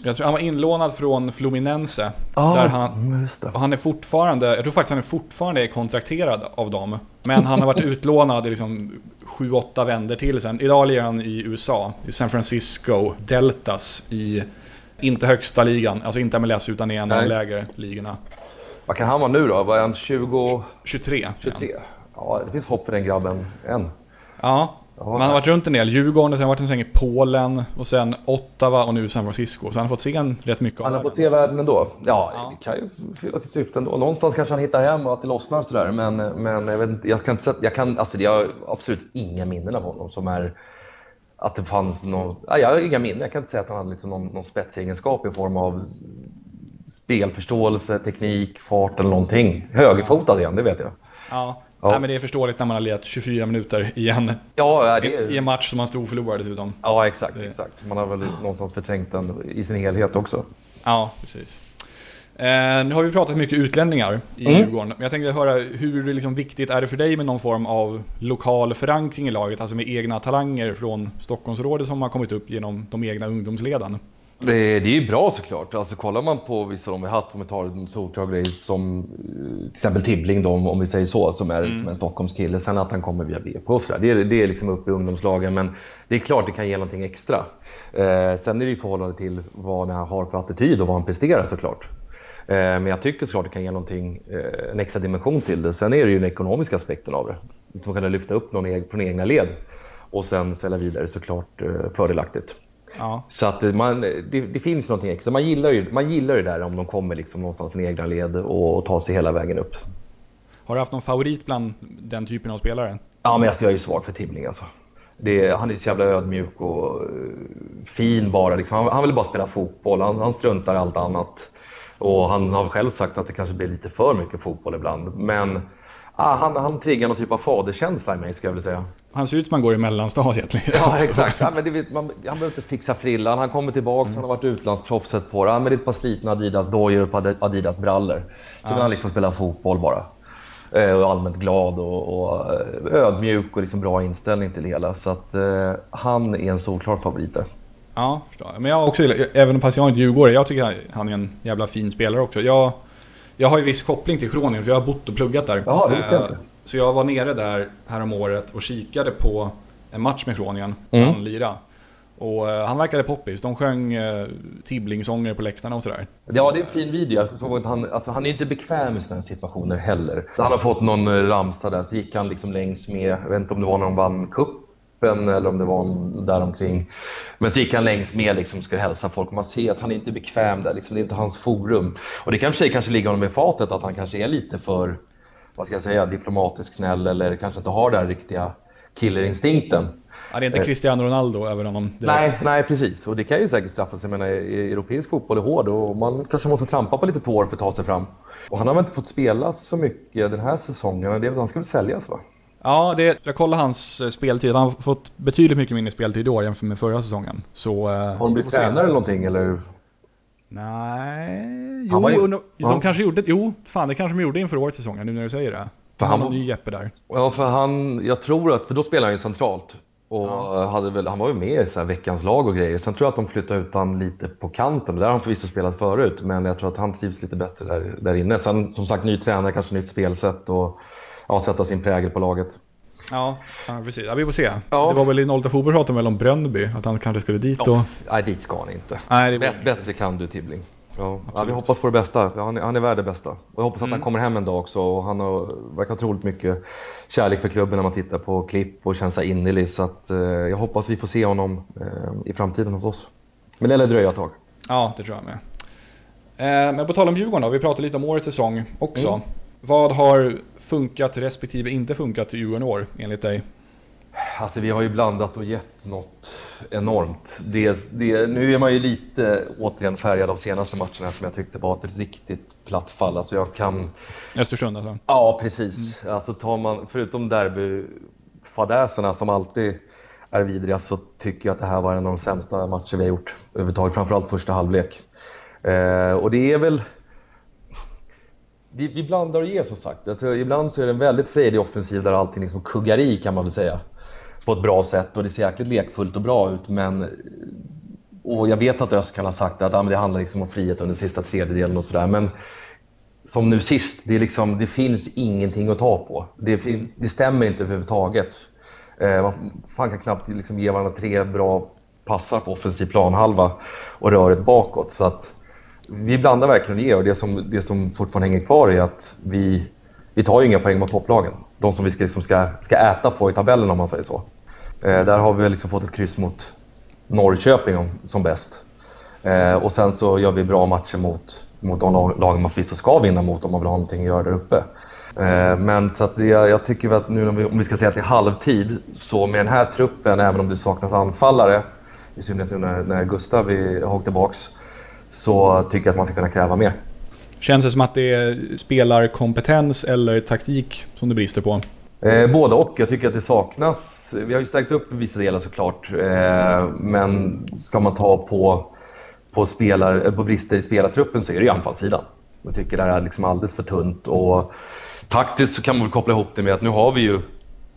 Jag tror han var inlånad från Fluminense. Ah, där han, han är fortfarande, jag tror faktiskt han är fortfarande kontrakterad av dem. Men han har varit <laughs> utlånad i liksom 7-8 vänder till sen. Idag lirar han i USA, i San Francisco Deltas i inte högsta ligan, alltså inte MLS utan i en av de lägre ligorna. Vad kan han vara nu då? Var han 20, 23. 23? Ja, det finns hopp för den grabben än. Ja, men han har varit runt en del. Djurgården, sen har han varit en sväng i Polen och sen Ottawa och nu San Francisco. Så han har fått se en rätt mycket av Han har världen. fått se världen ändå. Ja, Ja. det kan ju fylla sitt syfte ändå. Någonstans kanske han hittar hem och att det lossnar sådär. Men, men jag, vet inte, jag kan inte jag kan, alltså jag har absolut inga minnen av honom som är att det fanns någon, ja, jag har inga minnen. Jag kan inte säga att han hade liksom någon, någon spetsegenskap i form av spelförståelse, teknik, fart eller någonting. Högerfotad igen, det vet jag. Ja, Ja. Nej, men det är förståeligt när man har lirat 24 minuter i en, Ja, det i en match som man stod och förlorade dessutom. ja exakt, Det- exakt. Man har väl någonstans förträngt den i sin helhet också. Ja, precis. Eh, nu har vi pratat mycket utlänningar i Mm. Djurgården. Men jag tänkte höra hur liksom viktigt är det för dig med någon form av lokal förankring i laget? Alltså med egna talanger från Stockholmsrådet som har kommit upp genom de egna ungdomsleden. Det, det är ju bra såklart. Alltså kollar man på vissa de vi haft, om vi tar en solklar grej som eh, till exempel Tibbling då, om om vi säger så, som är som en Stockholmskille. Sen att han kommer via BP och sådär. Det, är- det är liksom uppe i ungdomslagen, men det är klart det kan ge någonting extra. Eh, sen är det i förhållande till vad han har för attityd och vad han presterar såklart. Eh, men jag tycker såklart det kan ge någonting, eh, en extra dimension till det. Sen är det ju den ekonomiska aspekten av det. Som kan lyfta upp någon från egna led och sen sälja vidare såklart eh, fördelaktigt. Ja, Så att man, det, det finns någonting extra. Man gillar ju man gillar det där om de kommer liksom någonstans från egna led och, och tar sig hela vägen upp. har du haft någon favorit bland den typen av spelare? Ja, men alltså, jag är ju svag för Tibbling alltså. Det, han är så jävla ödmjuk och fin bara. Liksom. Han, han vill bara spela fotboll. Han, han struntar i allt annat. Och han har själv sagt att det kanske blir lite för mycket fotboll ibland. Men ah, han, han triggar någon typ av faderkänsla i mig, skulle jag vilja säga. Han ser ut som han går i mellanstadiet. liksom. <laughs> Ja, exakt. Ja, men vet, man, han behöver inte fixa frillan. Han kommer tillbaks, han har varit utlandsproffset på det. Ja, men det är ett par slitna Adidas-dojor och ett par Adidas-brallor. Så vill han liksom spela fotboll bara. Eh, Och allmänt glad och, och eh, ödmjuk och liksom bra inställning till det hela. Så att eh, han är en solklar favorit där. Ja, förstår. Men jag har också gillat- även fast jag inte är djurgårdare, jag tycker han är en jävla fin spelare också. Jag, jag har ju viss koppling till Kroningen för jag har bott och pluggat där. Jaha, det visste jag Eh, inte. Så jag var nere där härom året och kikade på en match med Kroningen. Mm. Han lirade. Och eh, han verkade poppis. De sjöng uh, Tibblingsånger på läktarna och sådär. Ja, det är en fin video. Jag såg att han, alltså, han är inte bekväm i sådana här situationer heller. Han har fått någon eh, ramsa där, så gick han liksom längs med, jag vet inte om det var när de vann cupen eller om det var där omkring. Men så gick han längs med liksom, skulle hälsa folk och man ser att han är inte bekväm där. Liksom, det är inte hans forum. Och det kanske kanske ligger honom i fatet att han kanske är lite för, vad ska jag säga, diplomatisk snäll eller kanske inte har den riktiga killerinstinkten. Ja, det är inte Cristiano Ronaldo över honom direkt. Nej, nej precis. Och det kan ju säkert straffa sig. Jag menar, europeisk fotboll är hård och man kanske måste trampa på lite tår för att ta sig fram. Och han har väl inte fått spela så mycket den här säsongen. Det är han ska väl säljas va? Ja, det, jag kollade hans eh, speltid. Han har fått betydligt mycket mindre speltid i år jämfört med förra säsongen. Så... eh, Har han blivit tränare eller någonting eller? Nej... Jo, var ju- de Ja. kanske gjorde... Jo, fan det kanske de gjorde inför årets säsong nu när du säger det. För han var var- ny Jeppe där. Ja, för han, jag tror att, för då spelar han ju centralt. Och ja. hade väl, han var ju med i så veckans lag och grejer. Sen tror jag att de flyttade ut han lite på kanten. Där har han förvisso spelat förut, men jag tror att han trivs lite bättre där, där inne. Sen som sagt, ny tränare, kanske nytt spelsätt och ja, sätta sin prägel på laget. Ja, ja precis. Ja, vi får se. Ja. Det var väl i 08 Fotboll pratade väl om Brönnby, att han kanske skulle dit och... Nej, dit ska han inte. Nej, det Bättre kan du Tibbling. Ja, ja, vi hoppas på det bästa. Han är, han är värd det bästa. Och jag hoppas mm. att han kommer hem en dag också. Och han har, verkar otroligt mycket kärlek för klubben när man tittar på klipp och känner sig innerlig. Så att, eh, jag hoppas vi får se honom eh, i framtiden hos oss. Men det lär dröja ett tag. Ja, det tror jag med. Eh, men på tal om Djurgården då, vi pratade lite om årets säsong också. Mm. Vad har funkat respektive inte funkat i Djurgården år, enligt dig? Alltså vi har ju blandat och gett något enormt. Det, det, nu är man ju lite återigen färgad av senaste matcherna som jag tyckte var ett riktigt platt fall. Alltså jag kan... Östersund alltså? Ja, precis. Mm. Alltså tar man, förutom derbyfadäserna som alltid är vidriga så tycker jag att det här var en av de sämsta matcher vi har gjort överhuvudtaget. Framförallt första halvlek. Eh, och det är väl vi, vi blandar och ger som sagt. Alltså, ibland så är det en väldigt fredig offensiv där allting liksom kuggar i kan man väl säga. På ett bra sätt och det ser jäkligt lekfullt och bra ut men och jag vet att Öst kan ha sagt att ah, det handlar liksom om frihet under sista tredjedelen och sådär men som nu sist, det, liksom, det finns ingenting att ta på. Det, det stämmer inte överhuvudtaget. Eh, man fan kan knappt liksom ge varandra tre bra passar på offensiv planhalva och röret bakåt. Så att, vi blandar verkligen och ger och det som, det som fortfarande hänger kvar är att vi, vi tar ju inga poäng mot topplagen. De som vi ska, liksom ska, ska äta på i tabellen om man säger så. Eh, där har vi liksom fått ett kryss mot Norrköping om, som bäst. Eh, och sen så gör vi bra matcher mot, mot de lag man förvisso ska vinna mot om man vill ha någonting att göra där uppe. Eh, men så att det, jag tycker att nu om vi, om vi ska säga att det är halvtid så med den här truppen, även om det saknas anfallare, i synnerhet nu när, när Gustav har åkt tillbaks, så tycker jag att man ska kunna kräva mer. Känns det som att det är spelarkompetens eller taktik som det brister på? Eh, både och. Jag tycker att det saknas. Vi har ju stärkt upp vissa delar såklart. Eh, men ska man ta på, på, spelar, på brister i spelartruppen så är det ju anfallssidan. Jag tycker det här är liksom alldeles för tunt. Och taktiskt så kan man väl koppla ihop det med att nu har vi ju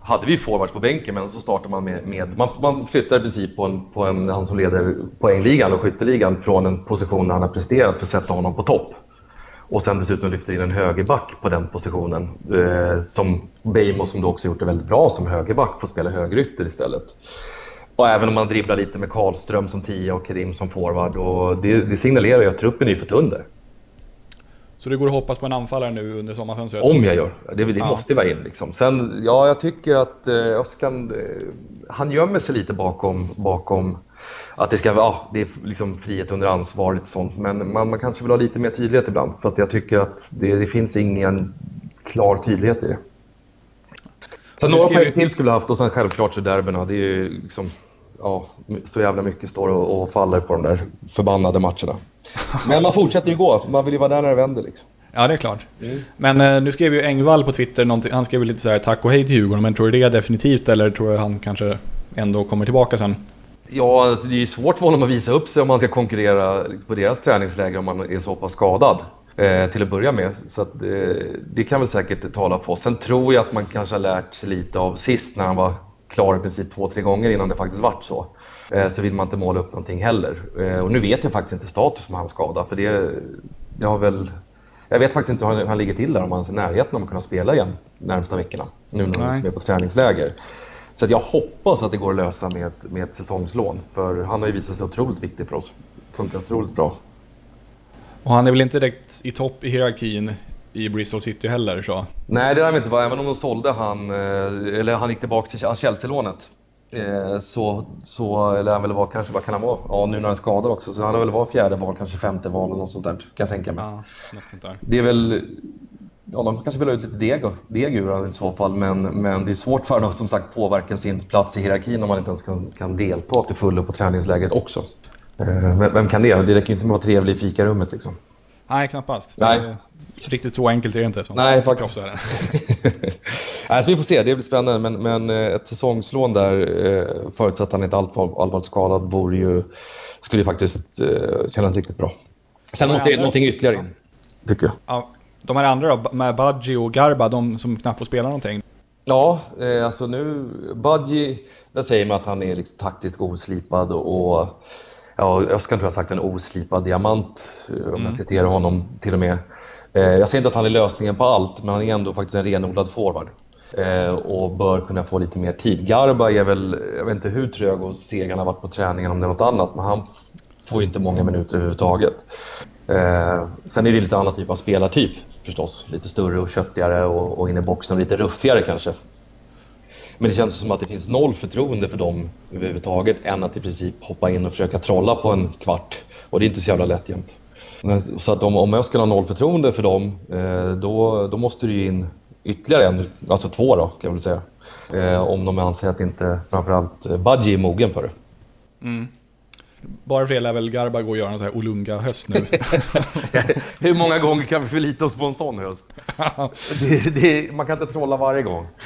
hade vi forwards på bänken men så startar man med, med man, man, flyttar i princip på en, på en, han som leder poängligan och skytteligan från en position där han har presterat för att sätta honom på topp. Och sen dessutom lyfter in en högerback på den positionen. Eh, som Beijmo som då också gjort det väldigt bra som högerback får spela högerytter istället. Och även om man dribblar lite med Karlström som tia och Krim som forward. Och det, det signalerar ju att truppen är för tunn där. Så det går att hoppas på en anfallare nu under sommarfönstret? Om jag gör. Det, det ja. måste vara in liksom. Sen, ja, jag tycker att eh, Öskan, eh, han gömmer sig lite bakom, bakom att det ska vara ja, det är liksom frihet under ansvar lite sånt. Men man, man kanske vill ha lite mer tydlighet ibland. För att jag tycker att det, det finns ingen klar tydlighet i det. Sen några poäng till skulle jag haft och sen självklart så derbyna. Det är ju liksom, ja, så jävla mycket står och, och faller på de där förbannade matcherna. <laughs> Men man fortsätter ju gå, man vill ju vara där när det vänder liksom. Ja, det är klart. Mm. Men eh, nu skrev ju Engvall på Twitter, han skrev lite så här tack och hej till Djurgården, men tror du det är definitivt eller tror du han kanske ändå kommer tillbaka sen? Ja, det är ju svårt för honom att visa upp sig om man ska konkurrera på deras träningsläger om man är så pass skadad eh, till att börja med. Så att, eh, det kan väl säkert tala på. Sen tror jag att man kanske har lärt sig lite av sist när han var klar i princip två, tre gånger innan det faktiskt vart så. Eh, så vill man inte måla upp någonting heller. Eh, och nu vet jag faktiskt inte status med hans skada för det, det har väl jag vet faktiskt inte hur han ligger till där, om han är i närheten av att kunna spela igen de närmsta veckorna. Nu när han är på träningsläger. Så jag hoppas att det går att lösa med, med ett säsongslån. För han har ju visat sig otroligt viktig för oss. Funkar otroligt bra. Och han är väl inte direkt i topp i hierarkin i Bristol City heller så? Nej det lär inte vara, även om de sålde han, eh, eller han gick tillbaka till Chelsea-lånet. Eh, så, så lär han väl vara, kanske vad kan han vara? Ja nu när han är skadad också, så han har väl vara fjärde val, kanske femte val eller något sånt där kan jag tänka mig. Ja. Det är väl, ja de kanske vill ha ut lite deg, deg ur honom i så fall, men, men det är svårt för honom som sagt påverka sin plats i hierarkin om man inte ens kan, kan delta till fullo på träningsläget också. Eh, vem kan det? Det räcker ju inte med att vara trevlig i fikarummet liksom. Nej, knappast. Nej. Riktigt så enkelt är det inte. Nej, faktiskt. <laughs> <laughs> alltså, vi får se, det blir spännande. Men, men eh, ett säsongslån där, eh, förutsatt att han inte är allvarligt skadad, vore ju, skulle ju faktiskt eh, kännas riktigt bra. Sen måste andra... någonting ytterligare in, tycker jag. Ja, de här andra då, med Badji och Garba, de som knappt får spela någonting. Ja, eh, alltså nu, Budgie, där säger man att han är liksom taktiskt oslipad och ja, jag ska inte ha sagt en oslipad diamant om jag mm. citerar honom till och med. Eh, jag säger inte att han är lösningen på allt, men han är ändå faktiskt en renodlad forward eh, och bör kunna få lite mer tid. Garba är väl, jag vet inte hur trög och seg han har varit på träningen om det är något annat, men han får ju inte många minuter överhuvudtaget. Eh, sen är det lite annan typ av spelartyp förstås. Lite större och köttigare och, och in i boxen lite ruffigare kanske. Men det känns som att det finns noll förtroende för dem överhuvudtaget än att i princip hoppa in och försöka trolla på en kvart. Och det är inte så jävla lätt jämt. Så att om, om jag skulle ha noll förtroende för dem, eh, då, då måste det ju in ytterligare en, alltså två då kan jag väl säga. Eh, om de anser att inte framförallt Budgie är mogen för det. Mm. Bara för det väl Garba gå och göra en sån här Olunga-höst nu. <laughs> Hur många gånger kan vi förlita oss på en sån höst? <laughs> det, det, man kan inte trolla varje gång. <laughs>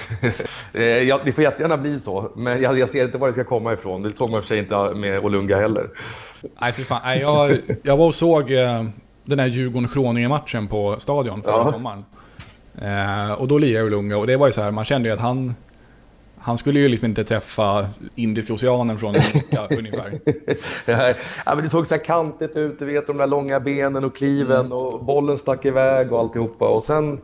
Eh, ja, det får jättegärna bli så, men jag, jag, ser inte var det ska komma ifrån. Det såg man för sig inte med Olunga heller. Nej, för fan. Nej, jag, jag var och såg eh, den här Djurgården-Kroninge-matchen på Stadion förra ja. sommaren. Eh, och då lirade Olunga och det var ju så här, man kände ju att han han skulle ju liksom inte träffa Indiska oceanen från vecka <laughs> ungefär. ja, men det såg så här kantigt ut, du vet de där långa benen och kliven mm. och bollen stack iväg och alltihopa. Och sen,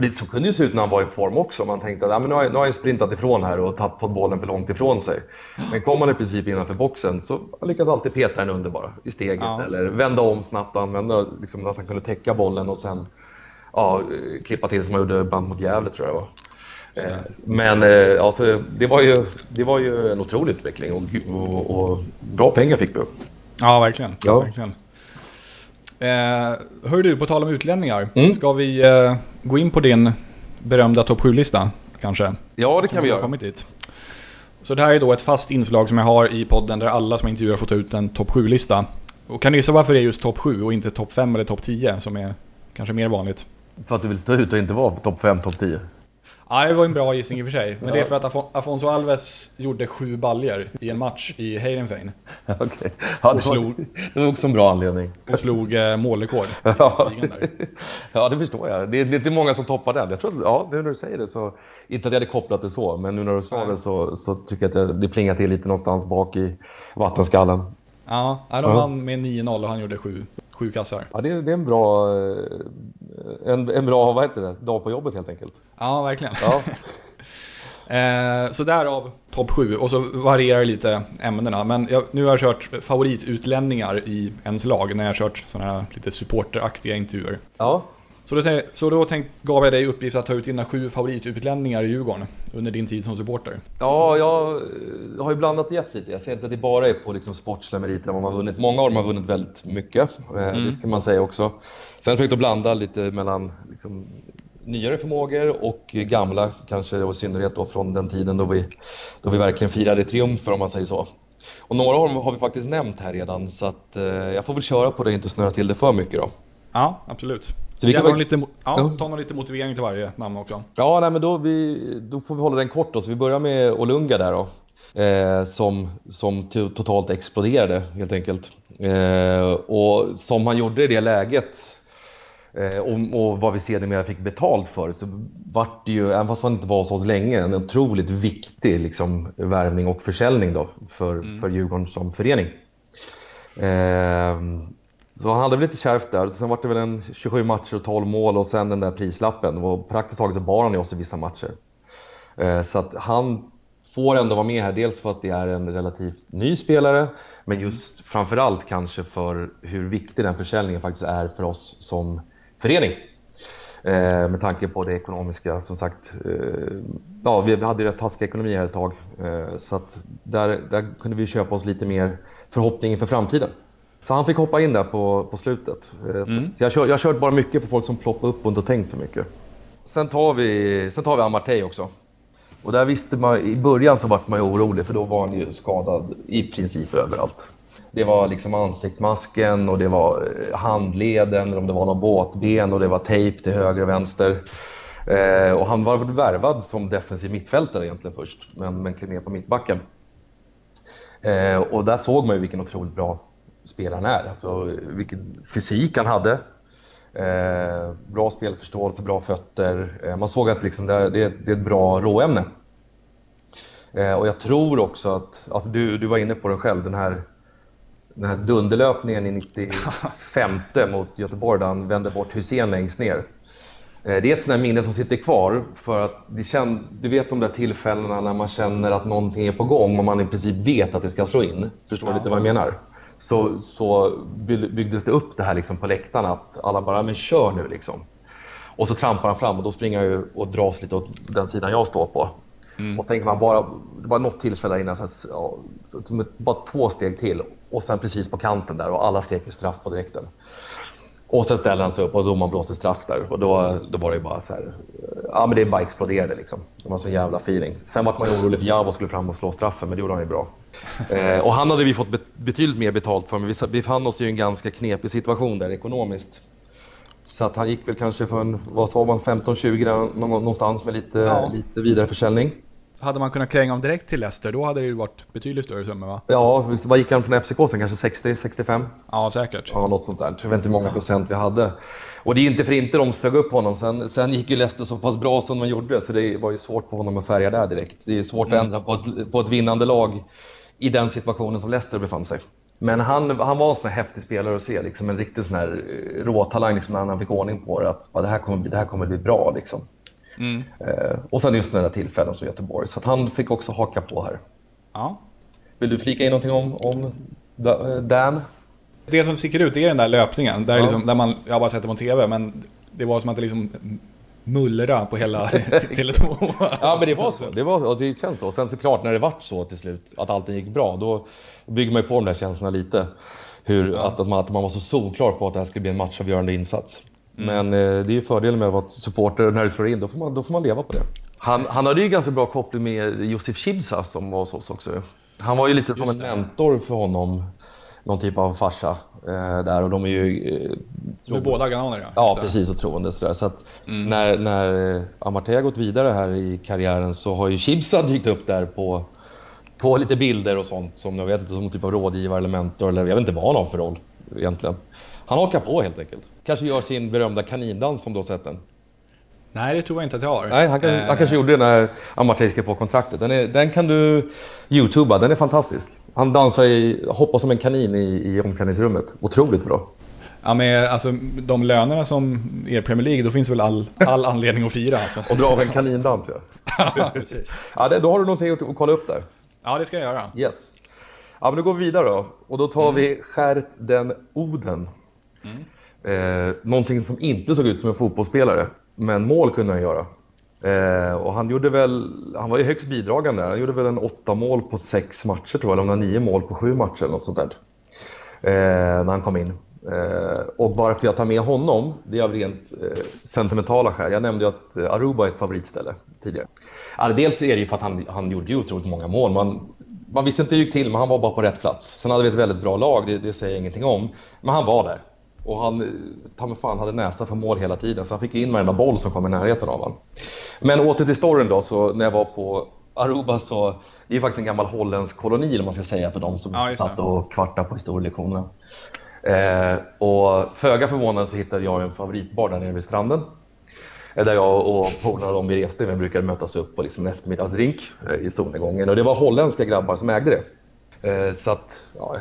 och det så kunde ju se ut när han var i form också. Man tänkte att ja, men nu, har jag, nu har jag sprintat ifrån här och tappat bollen för långt ifrån sig. Men kom han i princip innanför boxen så han lyckas alltid peta den under bara i steget ja. eller vända om snabbt och använda liksom, att han kunde täcka bollen och sen ja, klippa till som han gjorde band mot Gävle tror jag var. Eh, men eh, alltså, det, var ju, det var ju en otrolig utveckling och, och, och bra pengar fick vi. Ja, verkligen. Ja. verkligen. Eh, hör du, på tal om utlänningar. Mm. Ska vi eh, gå in på din berömda topp 7-lista kanske? Ja, det kan vi göra. Kommit dit. Så det här är då ett fast inslag som jag har i podden där alla som intervjuar får ta ut en topp 7-lista. Och kan du gissa varför det är just topp 7 och inte topp 5 eller topp 10 som är kanske mer vanligt? För att du vill stå ut och inte vara topp 5, topp 10? Ja, det var en bra gissning i och för sig. Men ja. det är för att Afon Afonso Alves gjorde sju baljer i en match i Heidenfein. <laughs> Okej. Okay. Ja, det, slog, det var också en bra anledning. Och slog eh, målrekord. Ja. <laughs> ja, det förstår jag. Det är, det är många som toppar den. Jag tror att, ja, nu när du säger det så, inte att jag hade kopplat det så, men nu när du sa Nej. det så, så tycker jag att det, det plingar till lite någonstans bak i vattenskallen. Ja, de vann med 9-0 och han gjorde sju, sju kassar. Ja, det är, det är en bra, eh, en, en bra vad heter det, dag på jobbet helt enkelt. Ja, verkligen. Ja. <laughs> eh, så därav topp 7 och så varierar lite ämnena. Men jag, nu har jag kört favoritutlänningar i ens lag när jag har kört sådana här lite supporteraktiga intervjuer. Ja. Så då, så då tänk, gav jag dig uppgift att ta ut dina sju favoritutlänningar i Djurgården under din tid som supporter. Ja, jag har ju blandat och gett lite. Jag säger inte att det bara är på liksom sportsliga meriter man har vunnit. Många av dem har vunnit väldigt mycket, eh, mm. det ska man säga också. Sen har jag blanda lite mellan liksom, nyare förmågor och gamla, kanske och i synnerhet då från den tiden då vi, då vi verkligen firade triumfer om man säger så. Och några av dem har vi faktiskt nämnt här redan så att eh, jag får väl köra på det och inte snöra till det för mycket då. Ja, absolut. Så vi kan väl... lite, ja, ta någon lite motivering till varje namn också. Ja, nej, men då, vi, då får vi hålla den kort då. Så vi börjar med Olunga där då. Eh, som, som totalt exploderade helt enkelt. Eh, och som han gjorde i det läget eh, och, och, vad vi sedermera fick betalt för så vart det ju, även fast han inte var hos oss länge, en otroligt viktig liksom, värvning och försäljning då för, mm. för Djurgården som förening. Så han hade väl lite kärvt där. Sen var det väl en 27 matcher och 12 mål och sen den där prislappen. Och praktiskt taget så bar han i oss i vissa matcher. Eh, så att han får ändå vara med här. Dels för att det är en relativt ny spelare, men just framförallt kanske för hur viktig den försäljningen faktiskt är för oss som förening. Eh, med tanke på det ekonomiska, som sagt. Eh, ja, vi hade rätt taskig ekonomi här ett tag. Eh, så att där, där kunde vi köpa oss lite mer förhoppning inför framtiden. Så han fick hoppa in där på, på slutet. Eh, mm. Så jag, kör, jag har kört bara mycket på folk som ploppar upp och inte tänkt för mycket. Sen tar vi, sen tar vi Amartey också. Och där visste man, i början så vart man ju orolig för då var han ju skadad i princip överallt. Det var liksom ansiktsmasken och det var eh, handleden, eller om det var någon båtben och det var tejp till höger och vänster. Eh, och han var värvad som defensiv mittfältare egentligen först, men, men klev ner på mittbacken. Eh, och där såg man ju vilken otroligt bra spelaren är. Alltså vilken fysik han hade. Eh, bra spelförståelse, bra fötter. Eh, man såg att liksom det, det, det är ett bra råämne. Eh, och jag tror också att, alltså du, du var inne på det själv, den här, den här dunderlöpningen i 95 <laughs> mot Göteborg där han vände bort Hussein längst ner. Eh, det är ett sånt minne som sitter kvar för att det känd, du vet de där tillfällena när man känner att någonting är på gång och man i princip vet att det ska slå in. Förstår du ja. lite vad jag menar? Så, så byggdes det upp det här liksom på läktarna att alla bara, men kör nu liksom. Och så trampar han fram och då springer jag och dras lite åt den sidan jag står på. Mm. Och så tänker man bara, det var något tillfälle innan, så här, ja, bara två steg till och sen precis på kanten där och alla skrek straff på direkten. Och sen ställer han sig upp och domaren blåser straff där och då, då var det ju bara så här, ja men det bara exploderade liksom. Det var så jävla feeling. Sen var man ju orolig för Javo skulle fram och slå straffen men det gjorde han ju bra. Eh, och han hade vi fått betydligt mer betalt för men vi befann oss ju i en ganska knepig situation där ekonomiskt. Så att han gick väl kanske för en, vad sa man, 15-20 någonstans med lite, ja. lite vidareförsäljning. Hade man kunnat kränga om direkt till Leicester, då hade det ju varit betydligt större summor va? Ja, vad gick han från FCK sen? Kanske 60-65? Ja, säkert. Ja, något sånt där. Jag vet inte hur många procent vi hade. Och det är inte för inte de sög upp honom. Sen, sen gick ju Leicester så pass bra som de gjorde, så det var ju svårt för honom att färga där direkt. Det är svårt mm. att ändra på ett, på ett vinnande lag i den situationen som Leicester befann sig. Men han, han var en sån här häftig spelare att se, liksom en riktig sån här eh, råtalang liksom, när han fick ordning på det. Att det, här kommer, det här kommer bli bra. Liksom. Mm. Eh, och sen just den där tillfällen som Göteborg. Så han fick också haka på här. Ja. Vill du flika in någonting om, om eh, Dan? Det som sticker ut är den där löpningen. Där, ja. liksom, där man, jag har bara sett det på TV, men det var som att det liksom mullra på hela <laughs> <laughs> Tele2. ja men det var så, det, var, och det känns så. Sen såklart när det vart så till slut, att allting gick bra, då bygger man ju på de där känslorna lite. Hur, ja. att, att, man, att man var så solklar på att det här skulle bli en matchavgörande insats. Mm. Men eh, det är ju fördelen med att vara supporter när det slår in, då får man, då får man leva på det. Han, han hade ju ganska bra koppling med Josef Chibsa som var hos oss också. Han var ju lite som en mentor för honom, någon typ av farsa där och de är ju... Eh, de är båda ghananer ja. Ja, precis och troende sådär. Så att mm. när, när eh, Amartey gått vidare här i karriären så har ju Chibsa dykt upp där på, på lite bilder och sånt som jag vet inte, som typ av rådgivare eller mentor eller jag vet inte vad han har för roll egentligen. Han hakar på helt enkelt. Kanske gör sin berömda kanindans om du har sett den. Nej, det tror jag inte att jag har. Nej, han, kan, eh. han kanske gjorde det när Amartey skrev på kontraktet. Den, är, den kan du youtuba, den är fantastisk. Han dansar i, hoppar som en kanin i, i omklädningsrummet. Otroligt bra. Ja, med alltså, de lönerna som är Premier League, då finns väl all, all anledning att fira. Alltså. Och dra av en kanindans, ja. ja, <laughs> precis. Ja, det, då har du någonting att, att kolla upp där. Ja, det ska jag göra. Yes. Ja, men då går vi vidare då. Och då tar mm. vi Skär den Oden. Mm. Eh, någonting som inte såg ut som en fotbollsspelare, men mål kunde han göra. Eh, och han gjorde väl, han var ju högst bidragande. Han gjorde väl en åtta mål på sex matcher tror jag, eller om det var nio mål på sju matcher eller något sånt där. Eh, när han kom in. Eh, och varför jag tar med honom, det är av rent eh, sentimentala skäl. Jag nämnde ju att eh, Aruba är ett favoritställe tidigare. Alltså, dels är det ju för att han, han gjorde ju otroligt många mål. Man, man visste inte hur det gick till, men han var bara på rätt plats. Sen hade vi ett väldigt bra lag, det, det säger jag ingenting om. Men han var där. Och han, ta mig fan, hade näsa för mål hela tiden, så han fick in varenda boll som kom i närheten av honom. Men åter till storyn då, så när jag var på Aruba så, det är faktiskt en gammal holländsk koloni om man ska säga för de som ja, satt och kvartade på historielektionerna. Eh, och föga förvånande så hittade jag en favoritbar där nere vid stranden. Eh, där jag och polarna de vi reste med brukade mötas upp på liksom en eftermiddagsdrink eh, i solnedgången. Och det var holländska grabbar som ägde det. Eh, så att, ja,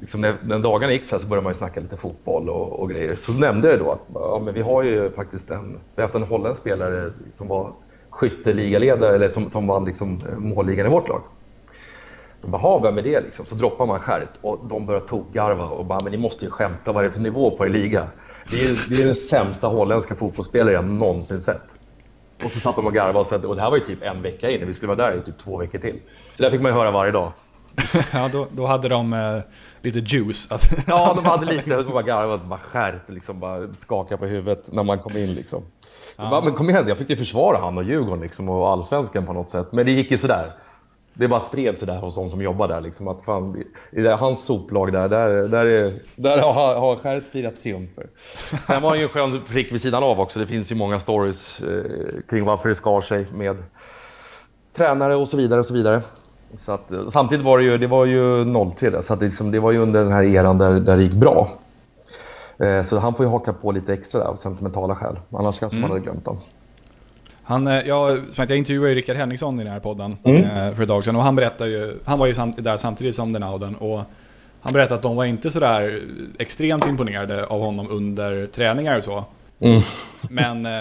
liksom när, när dagarna gick så, här så började man ju snacka lite fotboll och, och grejer. Så nämnde jag då att ja, men vi har ju faktiskt en, vi har haft en holländsk spelare som var skytteligaledare, eller som, som vann liksom eh, målligan i vårt lag. De bara, vem är det liksom? Så droppar man skärt och de börjar tokgarva och bara, men ni måste ju skämta, vad är det för nivå på er liga? Det är, det är den sämsta holländska fotbollsspelare jag någonsin sett. Och så satt de och garvade och, det här var ju typ en vecka in, vi skulle vara där i typ två veckor till. Så det fick man ju höra varje dag. <laughs> ja, då, då hade de eh, lite juice. ja, de hade lite, de bara garvat, bara skärpt, liksom bara skaka på huvudet när man kom in liksom. Ja. Bara, men kom igen, jag fick ju försvara han och Djurgården liksom, och allsvenskan på något sätt. Men det gick ju sådär. Det bara spred sig där hos de som jobbar där. Liksom, att fan, I det, hans soplag där, där, där, är, där har, har Skäret firat triumfer. Sen var han ju en skön prick vid sidan av också. Det finns ju många stories eh, kring varför det skar sig med tränare och så vidare och så vidare. Så att, samtidigt var det ju, det var ju 03 där, så att det, liksom, det var ju under den här eran där, där det gick bra. Eh, så han får ju haka på lite extra där av sentimentala skäl. Annars kanske mm. man hade glömt honom. Han, eh, jag, jag intervjuade ju Rickard Henriksson i den här podden mm. Eh, för ett tag sedan och han berättade ju, han var ju samt, där samtidigt som den Auden och han berättade att de var inte sådär extremt imponerade av honom under träningar och så. Mm. Men äh,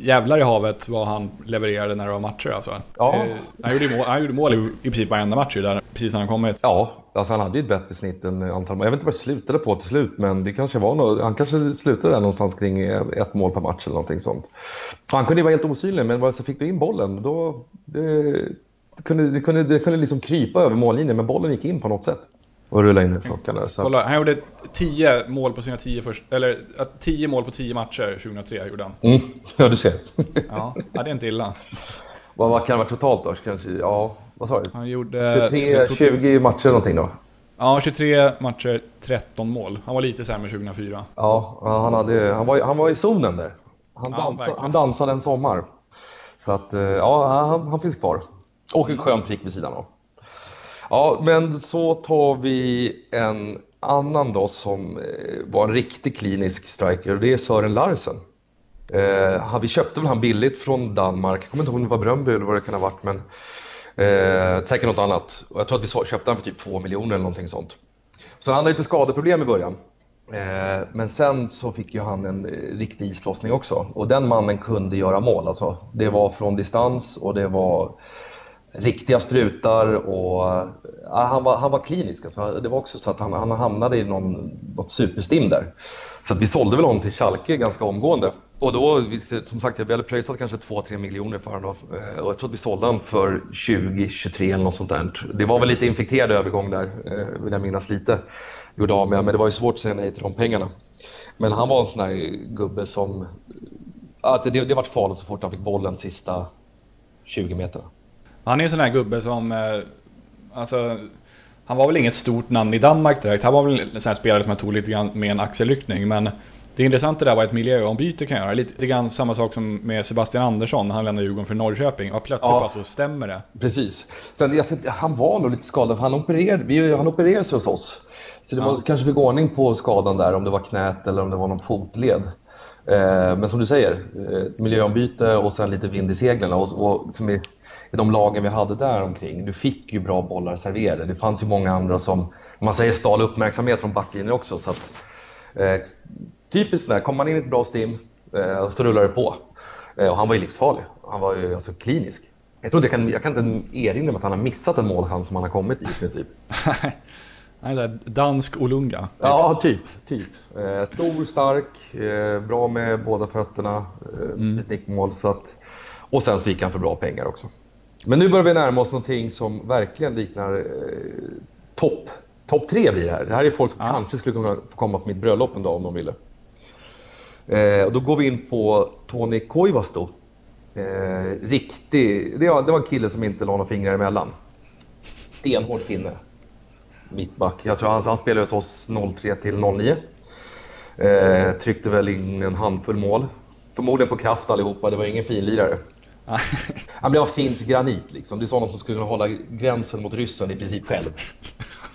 jävlar i havet vad han levererade när det var matcher alltså. Ja. Eh, han, gjorde mål, han gjorde mål i, i princip varenda match där, precis när han kommit. Ja, alltså han hade ju ett bättre snitt än antal Jag vet inte vad det slutade på till slut, men det kanske var något, han kanske slutade där någonstans kring ett mål per match eller någonting sånt. Han kunde ju vara helt osynlig, men så fick du in bollen, då... Det, det kunde, det kunde, det kunde liksom krypa över mållinjen, men bollen gick in på något sätt och rulla in i sockan Så Kolla, han gjorde 10 mål på sina 10 först, eller 10 mål på 10 matcher 2003 gjorde han. Mm. <laughs> Ja, du ser. ja, det är inte illa. Vad, vad kan det vara totalt då? Kanske, ja, vad sa du? Han gjorde... 23, 20 matcher någonting då? Ja, 23 matcher, 13 mål. Han var lite sämre 2004. Ja, han, hade, han, var, han var i zonen där. Han, ja, dansa, han dansade en sommar. Så att, eh, ja, han, han finns kvar. Och en skön prick vid sidan av. Ja, men så tar vi en annan då som eh, var en riktig klinisk striker och det är Sören Larsen. Eh, vi köpte väl han billigt från Danmark, jag kommer inte ihåg om det var Bröndby eller vad det kan ha varit men eh, säkert något annat. Och jag tror att vi köpte han för typ 2 miljoner eller någonting sånt. Så han hade lite skadeproblem i början. Eh, men sen så fick ju han en eh, riktig islossning också och den mannen kunde göra mål. Alltså, det var från distans och det var riktiga strutar och ja, han, var, han var klinisk. Alltså, det var också så att han, han hamnade i någon, något superstim där. Så vi sålde väl honom till Schalke ganska omgående. Och då, som sagt, vi hade pröjsat kanske 2-3 miljoner för honom. Eh, och jag tror att vi sålde honom för 20-23 eller något sånt där. Det var väl lite infekterad övergång där, eh, vill jag minnas lite. Gjorde av med, men det var ju svårt att säga nej till de pengarna. Men han var en sån där gubbe som... Att det, det var farligt så fort han fick bollen sista 20 meterna. Han är en sån här gubbe som... Eh, alltså, han var väl inget stort namn i Danmark direkt. Han var väl en sån här spelare som jag tog lite grann med en axelryckning. Men det intressanta där var ett miljöombyte kan göra. Lite grann samma sak som med Sebastian Andersson när han lämnade Djurgården för Norrköping. Och plötsligt ja, bara så stämmer det. Precis. Sen, jag, han var nog lite skadad, han opererade, vi, han opererade sig hos oss. Så det ja. var kanske fick ordning på skadan där, om det var knät eller om det var någon fotled. Eh, men som du säger, eh, miljöombyte och sen lite vind i seglen. Och, och, som är, de lagen vi hade där omkring. Du fick ju bra bollar serverade. Det fanns ju många andra som, man säger, stal uppmärksamhet från backlinjen också. Så att, eh, typiskt där, kommer man in i ett bra stim eh, så rullar det på. Eh, och han var ju livsfarlig. Han var ju alltså klinisk. Jag, tror jag, kan, jag kan inte erinra mig att han har missat en målchans som han har kommit i i princip. <laughs> Nej, dansk Olunga. Typ. Ja, typ. typ. Eh, stor, stark, eh, bra med båda fötterna, eh, mm. nickmål. Så att, och sen så gick han för bra pengar också. Men nu börjar vi närma oss någonting som verkligen liknar eh, topp top tre blir det här. Det här är folk som ja. kanske skulle kunna få komma på mitt bröllop en dag om de ville. Eh, och då går vi in på Tony Koivasto. Eh, riktig, det var, det var en kille som inte la några fingrar emellan. Stenhård finne. Mittback. Jag tror han, han spelade hos oss 03 till 09. Eh, tryckte väl in en handfull mål. Förmodligen på kraft allihopa, det var ingen finlirare. Han blev av finsk granit liksom. Det är sådana som skulle kunna hålla gränsen mot ryssen i princip själv.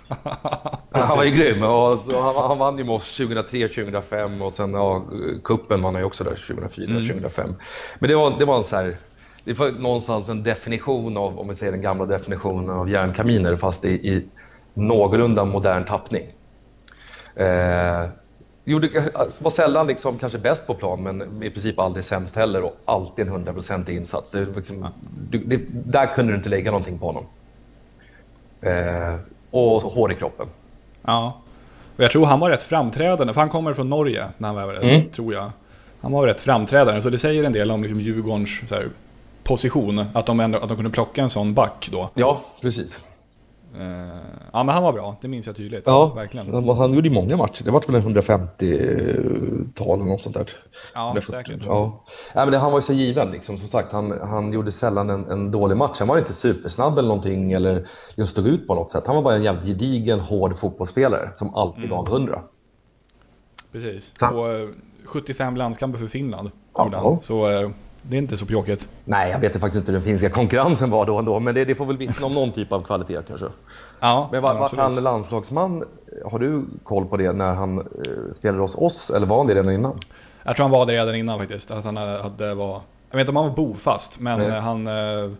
<laughs> han var ju grym och han, han vann ju med oss 2003, 2005 och sen ja, kuppen vann han ju också där 2004, mm. 2005. Men det var, det var en så här, det var någonstans en definition av, om vi säger den gamla definitionen av järnkaminer fast i, i någorlunda modern tappning. Eh, gjorde, var sällan liksom kanske bäst på plan men i princip aldrig sämst heller och alltid en hundraprocentig insats. Det, liksom, det, där kunde du inte lägga någonting på honom. Eh, och hår i kroppen. Ja, och jag tror han var rätt framträdande, för han kommer från Norge när han var mm. tror jag. Han var rätt framträdande, så det säger en del om liksom Djurgårdens här, position, att de, ändå, att de kunde plocka en sån back då. Ja, precis. Uh, ja, men han var bra. Det minns jag tydligt. Ja, verkligen. Han, han gjorde ju många matcher. Det var väl en 150-tal eller något sånt där. Ja, säkert. Ja. ja men det, han var ju så given liksom. Som sagt, han, han gjorde sällan en, en dålig match. Han var inte supersnabb eller någonting eller just stod ut på något sätt. Han var bara en jävligt gedigen, hård fotbollsspelare som alltid mm. gav 100. Precis. Så. Och 75 eh, landskamper för Finland. Ja. Så, Det är inte så pjåkigt. Nej, jag vet faktiskt inte hur den finska konkurrensen var då ändå, men det, det får väl vittna om någon typ av kvalitet kanske. Ja, Men var, var han landslagsman? Har du koll på det när han eh, spelade hos oss, eller var han det redan innan? Jag tror han var det redan innan faktiskt. Att han hade var... Jag vet inte om han var bofast, men Nej. eh, han, eh,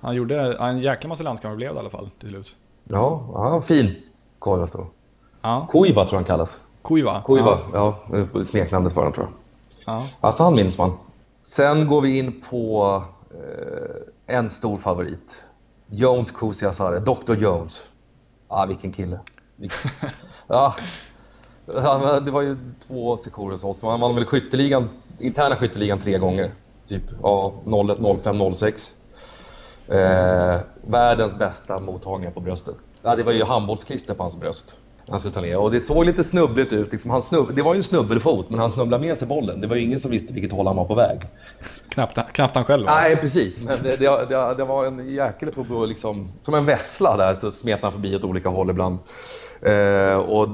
han gjorde en jäkla massa landskamper blev det i alla fall till slut. Ja, ja fin Koivas då. Ja, Koiva tror han kallas. Kuiva. Koiva, ja, ja smeknamnet för honom tror jag. Ja. Alltså han minns man. Sen går vi in på eh, en stor favorit. Jones Kusiasare, Dr Jones. Ah, vilken kille. Vilken- <laughs> ja. Det var ju två sektioner hos oss. Han vann väl skytteligan, interna skytteligan tre gånger. Typ ja, 01, 05, 06. Eh, världens bästa mottagningar på bröstet. Ja, det var ju handbollsklister på hans bröst. Han skulle ta ner. Och det såg lite snubbligt ut. Liksom han snubb... Det var ju en snubbelfot, men han snubblade med sig bollen. Det var ju ingen som visste vilket håll han var på väg. Knappt, knappt han själv va? Nej, precis. Men det, det, det, det var en jäkel på liksom, som en vessla där så smet han förbi åt olika håll ibland. Eh, och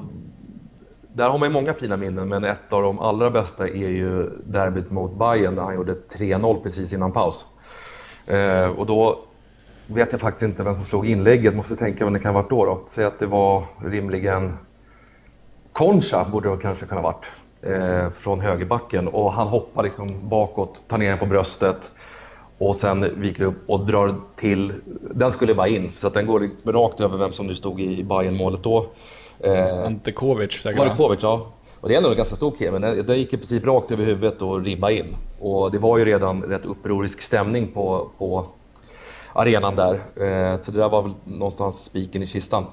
där har man ju många fina minnen, men ett av de allra bästa är ju derbyt mot Bayern där han gjorde 3-0 precis innan paus. Eh, och då vet jag faktiskt inte vem som slog inlägget, måste tänka vem det kan ha varit då. då. Säg att det var rimligen Concha borde det kanske kunna ha varit. Eh, från högerbacken och han hoppar liksom bakåt, tar ner den på bröstet och sen viker upp och drar till. Den skulle bara in så den går liksom rakt över vem som nu stod i bayern målet då. Eh, Ante Kovic säkert var det va? Kovic? Ja. Och det är ändå en ganska stor kille, men den gick i princip rakt över huvudet och ribba in. Och det var ju redan rätt upprorisk stämning på, på arenan där. Eh, så det där var väl någonstans spiken i kistan.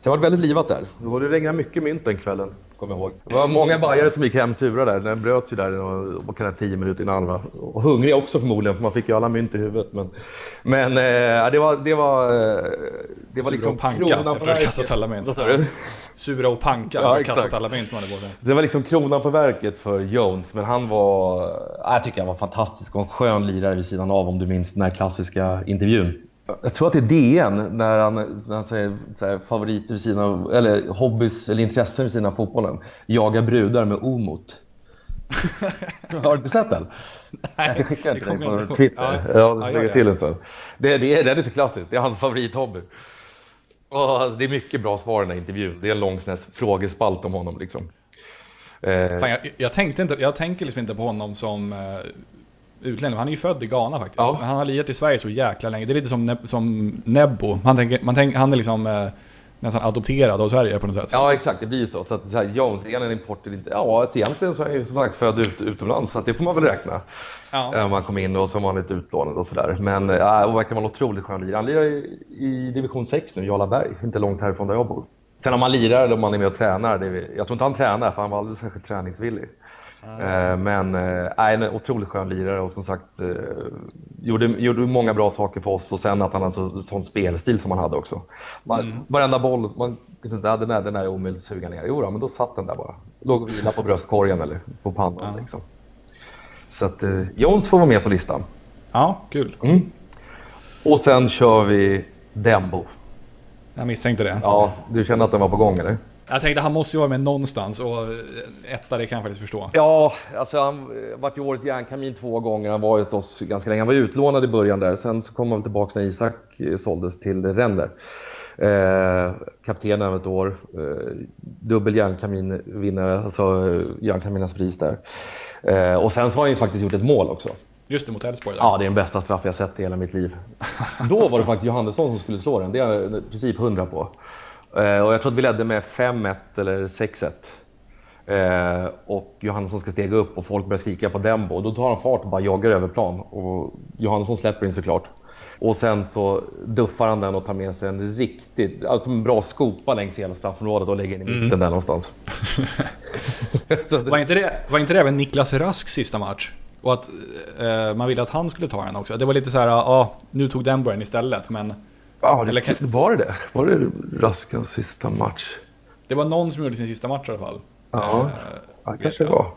Sen var det väldigt livat där. Det var- Det regnade mycket mynt den kvällen, kommer jag ihåg. Det var många bajare som gick hem sura där. Den bröts ju där och kanske tio minuter innan. Va? Och hungriga också förmodligen, för man fick ju alla mynt i huvudet. Men, men eh, det var, det var, eh, det var liksom och panka för att kasta alla mynt. Vad sa du? Sura och panka Ja, för att kasta alla mynt man det var liksom kronan på verket för Jones, men han var, ja, jag tycker han var fantastisk och en skön lirare vid sidan av om du minns den här klassiska intervjun. Jag tror att det är DN när han, när han säger så här, favoriter vid sidan av, eller hobbys eller intressen vid sidan av fotbollen. Jaga brudar med omot. <laughs> Har du inte sett den? jag ska skicka den till dig på. Twitter. Ja. Ja, Ja, jag lägger det. till den sen. Det, det, är- den är så klassisk, det är hans favorithobby. Och alltså, det är mycket bra svar i den här intervjun. Det är en lång sån frågespalt om honom liksom. Eh, Fan, jag, jag, tänkte inte, jag tänker liksom inte på honom som uh, utlänning. Han är ju född i Ghana faktiskt. Ja. Han har lirat i Sverige så jäkla länge. Det är lite som, Ne- som Nebbo. Man tänker, man tänker, han är liksom eh, nästan adopterad av Sverige på något sätt. Ja exakt, det blir ju så. så, att, så här, Jones, är han en import eller inte? Ja, alltså, egentligen så är han ju som sagt född ut, utomlands så det får man väl räkna. Ja. Eh, Om man kom in och så var han lite utlånad och sådär. Men ja, och verkar vara en otroligt skön lirare. Han lirar i, i division 6 nu, Jarlaberg, inte långt härifrån där jag bor. Sen om han lirar eller om han är med och tränar, det, jag tror inte han tränar för han var aldrig särskilt träningsvillig. Eh, Men eh, nej, en otroligt skön lirare och som sagt eh, gjorde, gjorde många bra saker för oss och sen att han hade så, sån spelstil som han hade också. Man, Mm. Varenda boll, man kunde inte, ja, den, är, den är omöjligt att suga ner. Jo då, men då satt den där bara. Låg och vilade på bröstkorgen eller på pannan Ja. liksom. Så att eh, Jones får vara med på listan. ja, kul. Mm. Och sen kör vi Dembo. Jag misstänkte det. Ja, du känner att den var på gång eller? Jag tänkte han måste ju vara med någonstans och etta det kan jag faktiskt förstå. Ja, alltså han vart ju årets järnkamin två gånger. Han var ju hos oss ganska länge. Han var utlånad i början där. Sen så kom han tillbaka när Isak eh, såldes till Renner. Eh, kapten även ett år. Eh, dubbel järnkaminvinnare, alltså eh, järnkaminernas pris där. Eh, och sen så har han ju faktiskt gjort ett mål också. Just det, mot Elfsborg. Ja, det är den bästa straff jag sett i hela mitt liv. Då var det faktiskt Johannesson som skulle slå den. Det är jag i princip hundra på. Eh, och jag tror att vi ledde med 5-1 eller 6-1. Eh, och Johannesson ska stega upp och folk börjar skrika på Dembo. Och då tar han fart och bara joggar över plan. Och Johannesson släpper in såklart. Och sen så duffar han den och tar med sig en riktigt, alltså en bra skopa längs hela straffområdet och lägger in i mitten där någonstans. <laughs> det, Var inte, det, var inte det även Niklas Rasks sista match? Och att eh, man ville att han skulle ta den också. Det var lite så här, ja, nu tog den den istället. Men ja, eller kan- det, var det det? Var det Raskans sista match? det var någon som gjorde sin sista match i alla fall. Ja, ja kanske det var.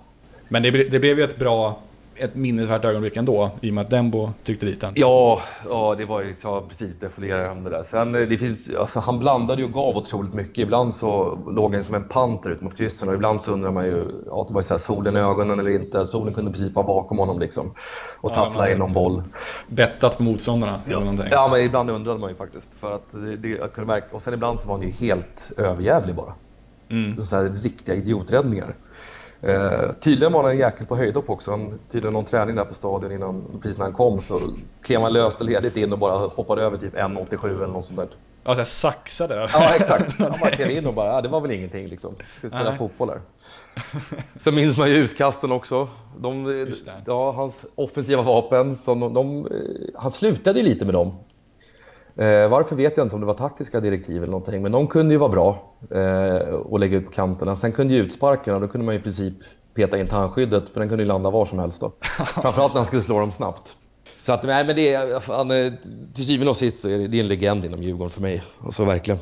Men det, det blev ju ett bra ett minnesvärt ögonblick ändå, i och med att Dembo tryckte dit den. Ja, ja det var ju så precis defilerande där. Sen det finns, alltså, han blandade ju och gav otroligt mycket. Ibland så låg han som en panter ut mot kryssen och ibland så undrar man ju, ja, det var så här, solen i ögonen eller inte. Solen kunde i princip vara bakom honom liksom och tackla ja, in någon boll. Bettat på motståndarna ja. eller någonting. Ja, men ibland undrade man ju faktiskt. För att det, jag kunde märka, och sen ibland så var han ju helt överjävlig bara. Mm. Så här riktiga idioträddningar. Eh, tydligen var han en jäkel på höjdhopp också. Han, tydligen någon träning där på stadion innan, precis när han kom så klev han löst och ledigt in och bara hoppade över typ 1,87 eller något sånt där. Ja, såhär saxade? Ja, exakt. <laughs> Han bara klev in och bara, ja, det var väl ingenting liksom. Ska spela Nej. fotboll här. Sen minns man ju utkasten också. De, ja, hans offensiva vapen. Så de, de, han slutade ju lite med dem. Eh, varför vet jag inte om det var taktiska direktiv eller någonting, men de kunde ju vara bra eh, och lägga ut på kanterna. Sen kunde ju utsparkarna, då kunde man i princip peta in tandskyddet, för den kunde ju landa var som helst då. <laughs> Framförallt när han skulle slå dem snabbt. Så att, nej, men det är, fan, eh, till syvende och sist så är det, det är en legend inom Djurgården för mig. Alltså verkligen.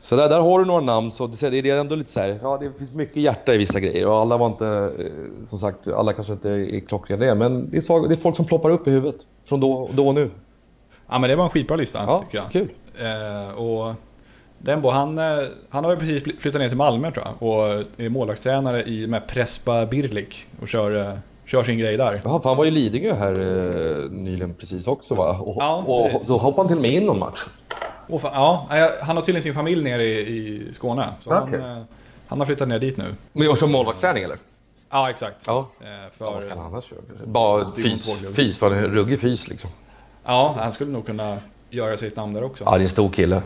Så där, där har du några namn, så det, det är ändå lite så här, ja det finns mycket hjärta i vissa grejer och alla var inte, eh, som sagt, alla kanske inte är klockrena det, men det är, svag, det är folk som ploppar upp i huvudet från då, då och nu. Ja men det var en skitbra lista ja, tycker jag. Kul. Eh, och Dembo, han, eh, han har väl precis flyttat ner till Malmö tror jag och är målvaktstränare i med Prespa Birlik och kör, eh, kör sin grej där. Ja, han var ju Lidingö här eh, nyligen precis också va? Och, ja, och, och då hoppade han till och med in någon match. Och fa- ja, han har tydligen sin familj nere i, i Skåne. Så okay. han, han har flyttat ner dit nu. Men och som målvaktsträning eller? Ja, exakt. Ja. För, ja, vad ska han annars göra? Bara fys, fys, för en ruggig fys liksom. Ja, han skulle nog kunna göra sitt namn där också. Ja, det är en stor kille.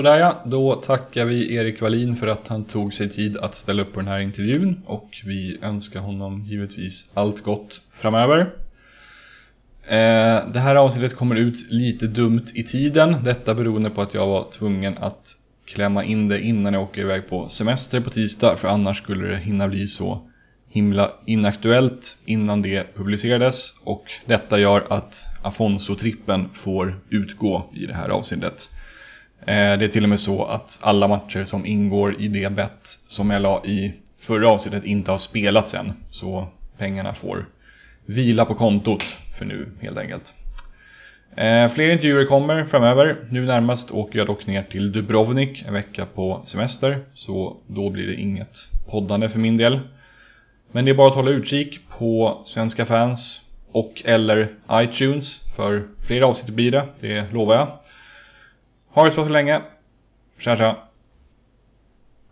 Sådär ja, då tackar vi Erik Wallin för att han tog sig tid att ställa upp på den här intervjun. Och vi önskar honom givetvis allt gott framöver. Eh, det här avsnittet kommer ut lite dumt i tiden, detta beroende på att jag var tvungen att klämma in det innan jag åker iväg på semester på tisdag. För annars skulle det hinna bli så himla inaktuellt innan det publicerades. Och detta gör att Afonso-trippen får utgå i det här avsnittet. Eh, det är till och med så att alla matcher som ingår i det bett som jag la i förra avsnittet inte har spelats än. Så pengarna får vila på kontot för nu helt enkelt. Eh, fler intervjuer kommer framöver. Nu närmast åker jag dock ner till Dubrovnik en vecka på semester. Så då blir det inget poddande för min del. Men det är bara att hålla utkik på Svenska fans och eller iTunes för fler avsnitt blir det, det lovar jag. Ha det så länge. Tja tja.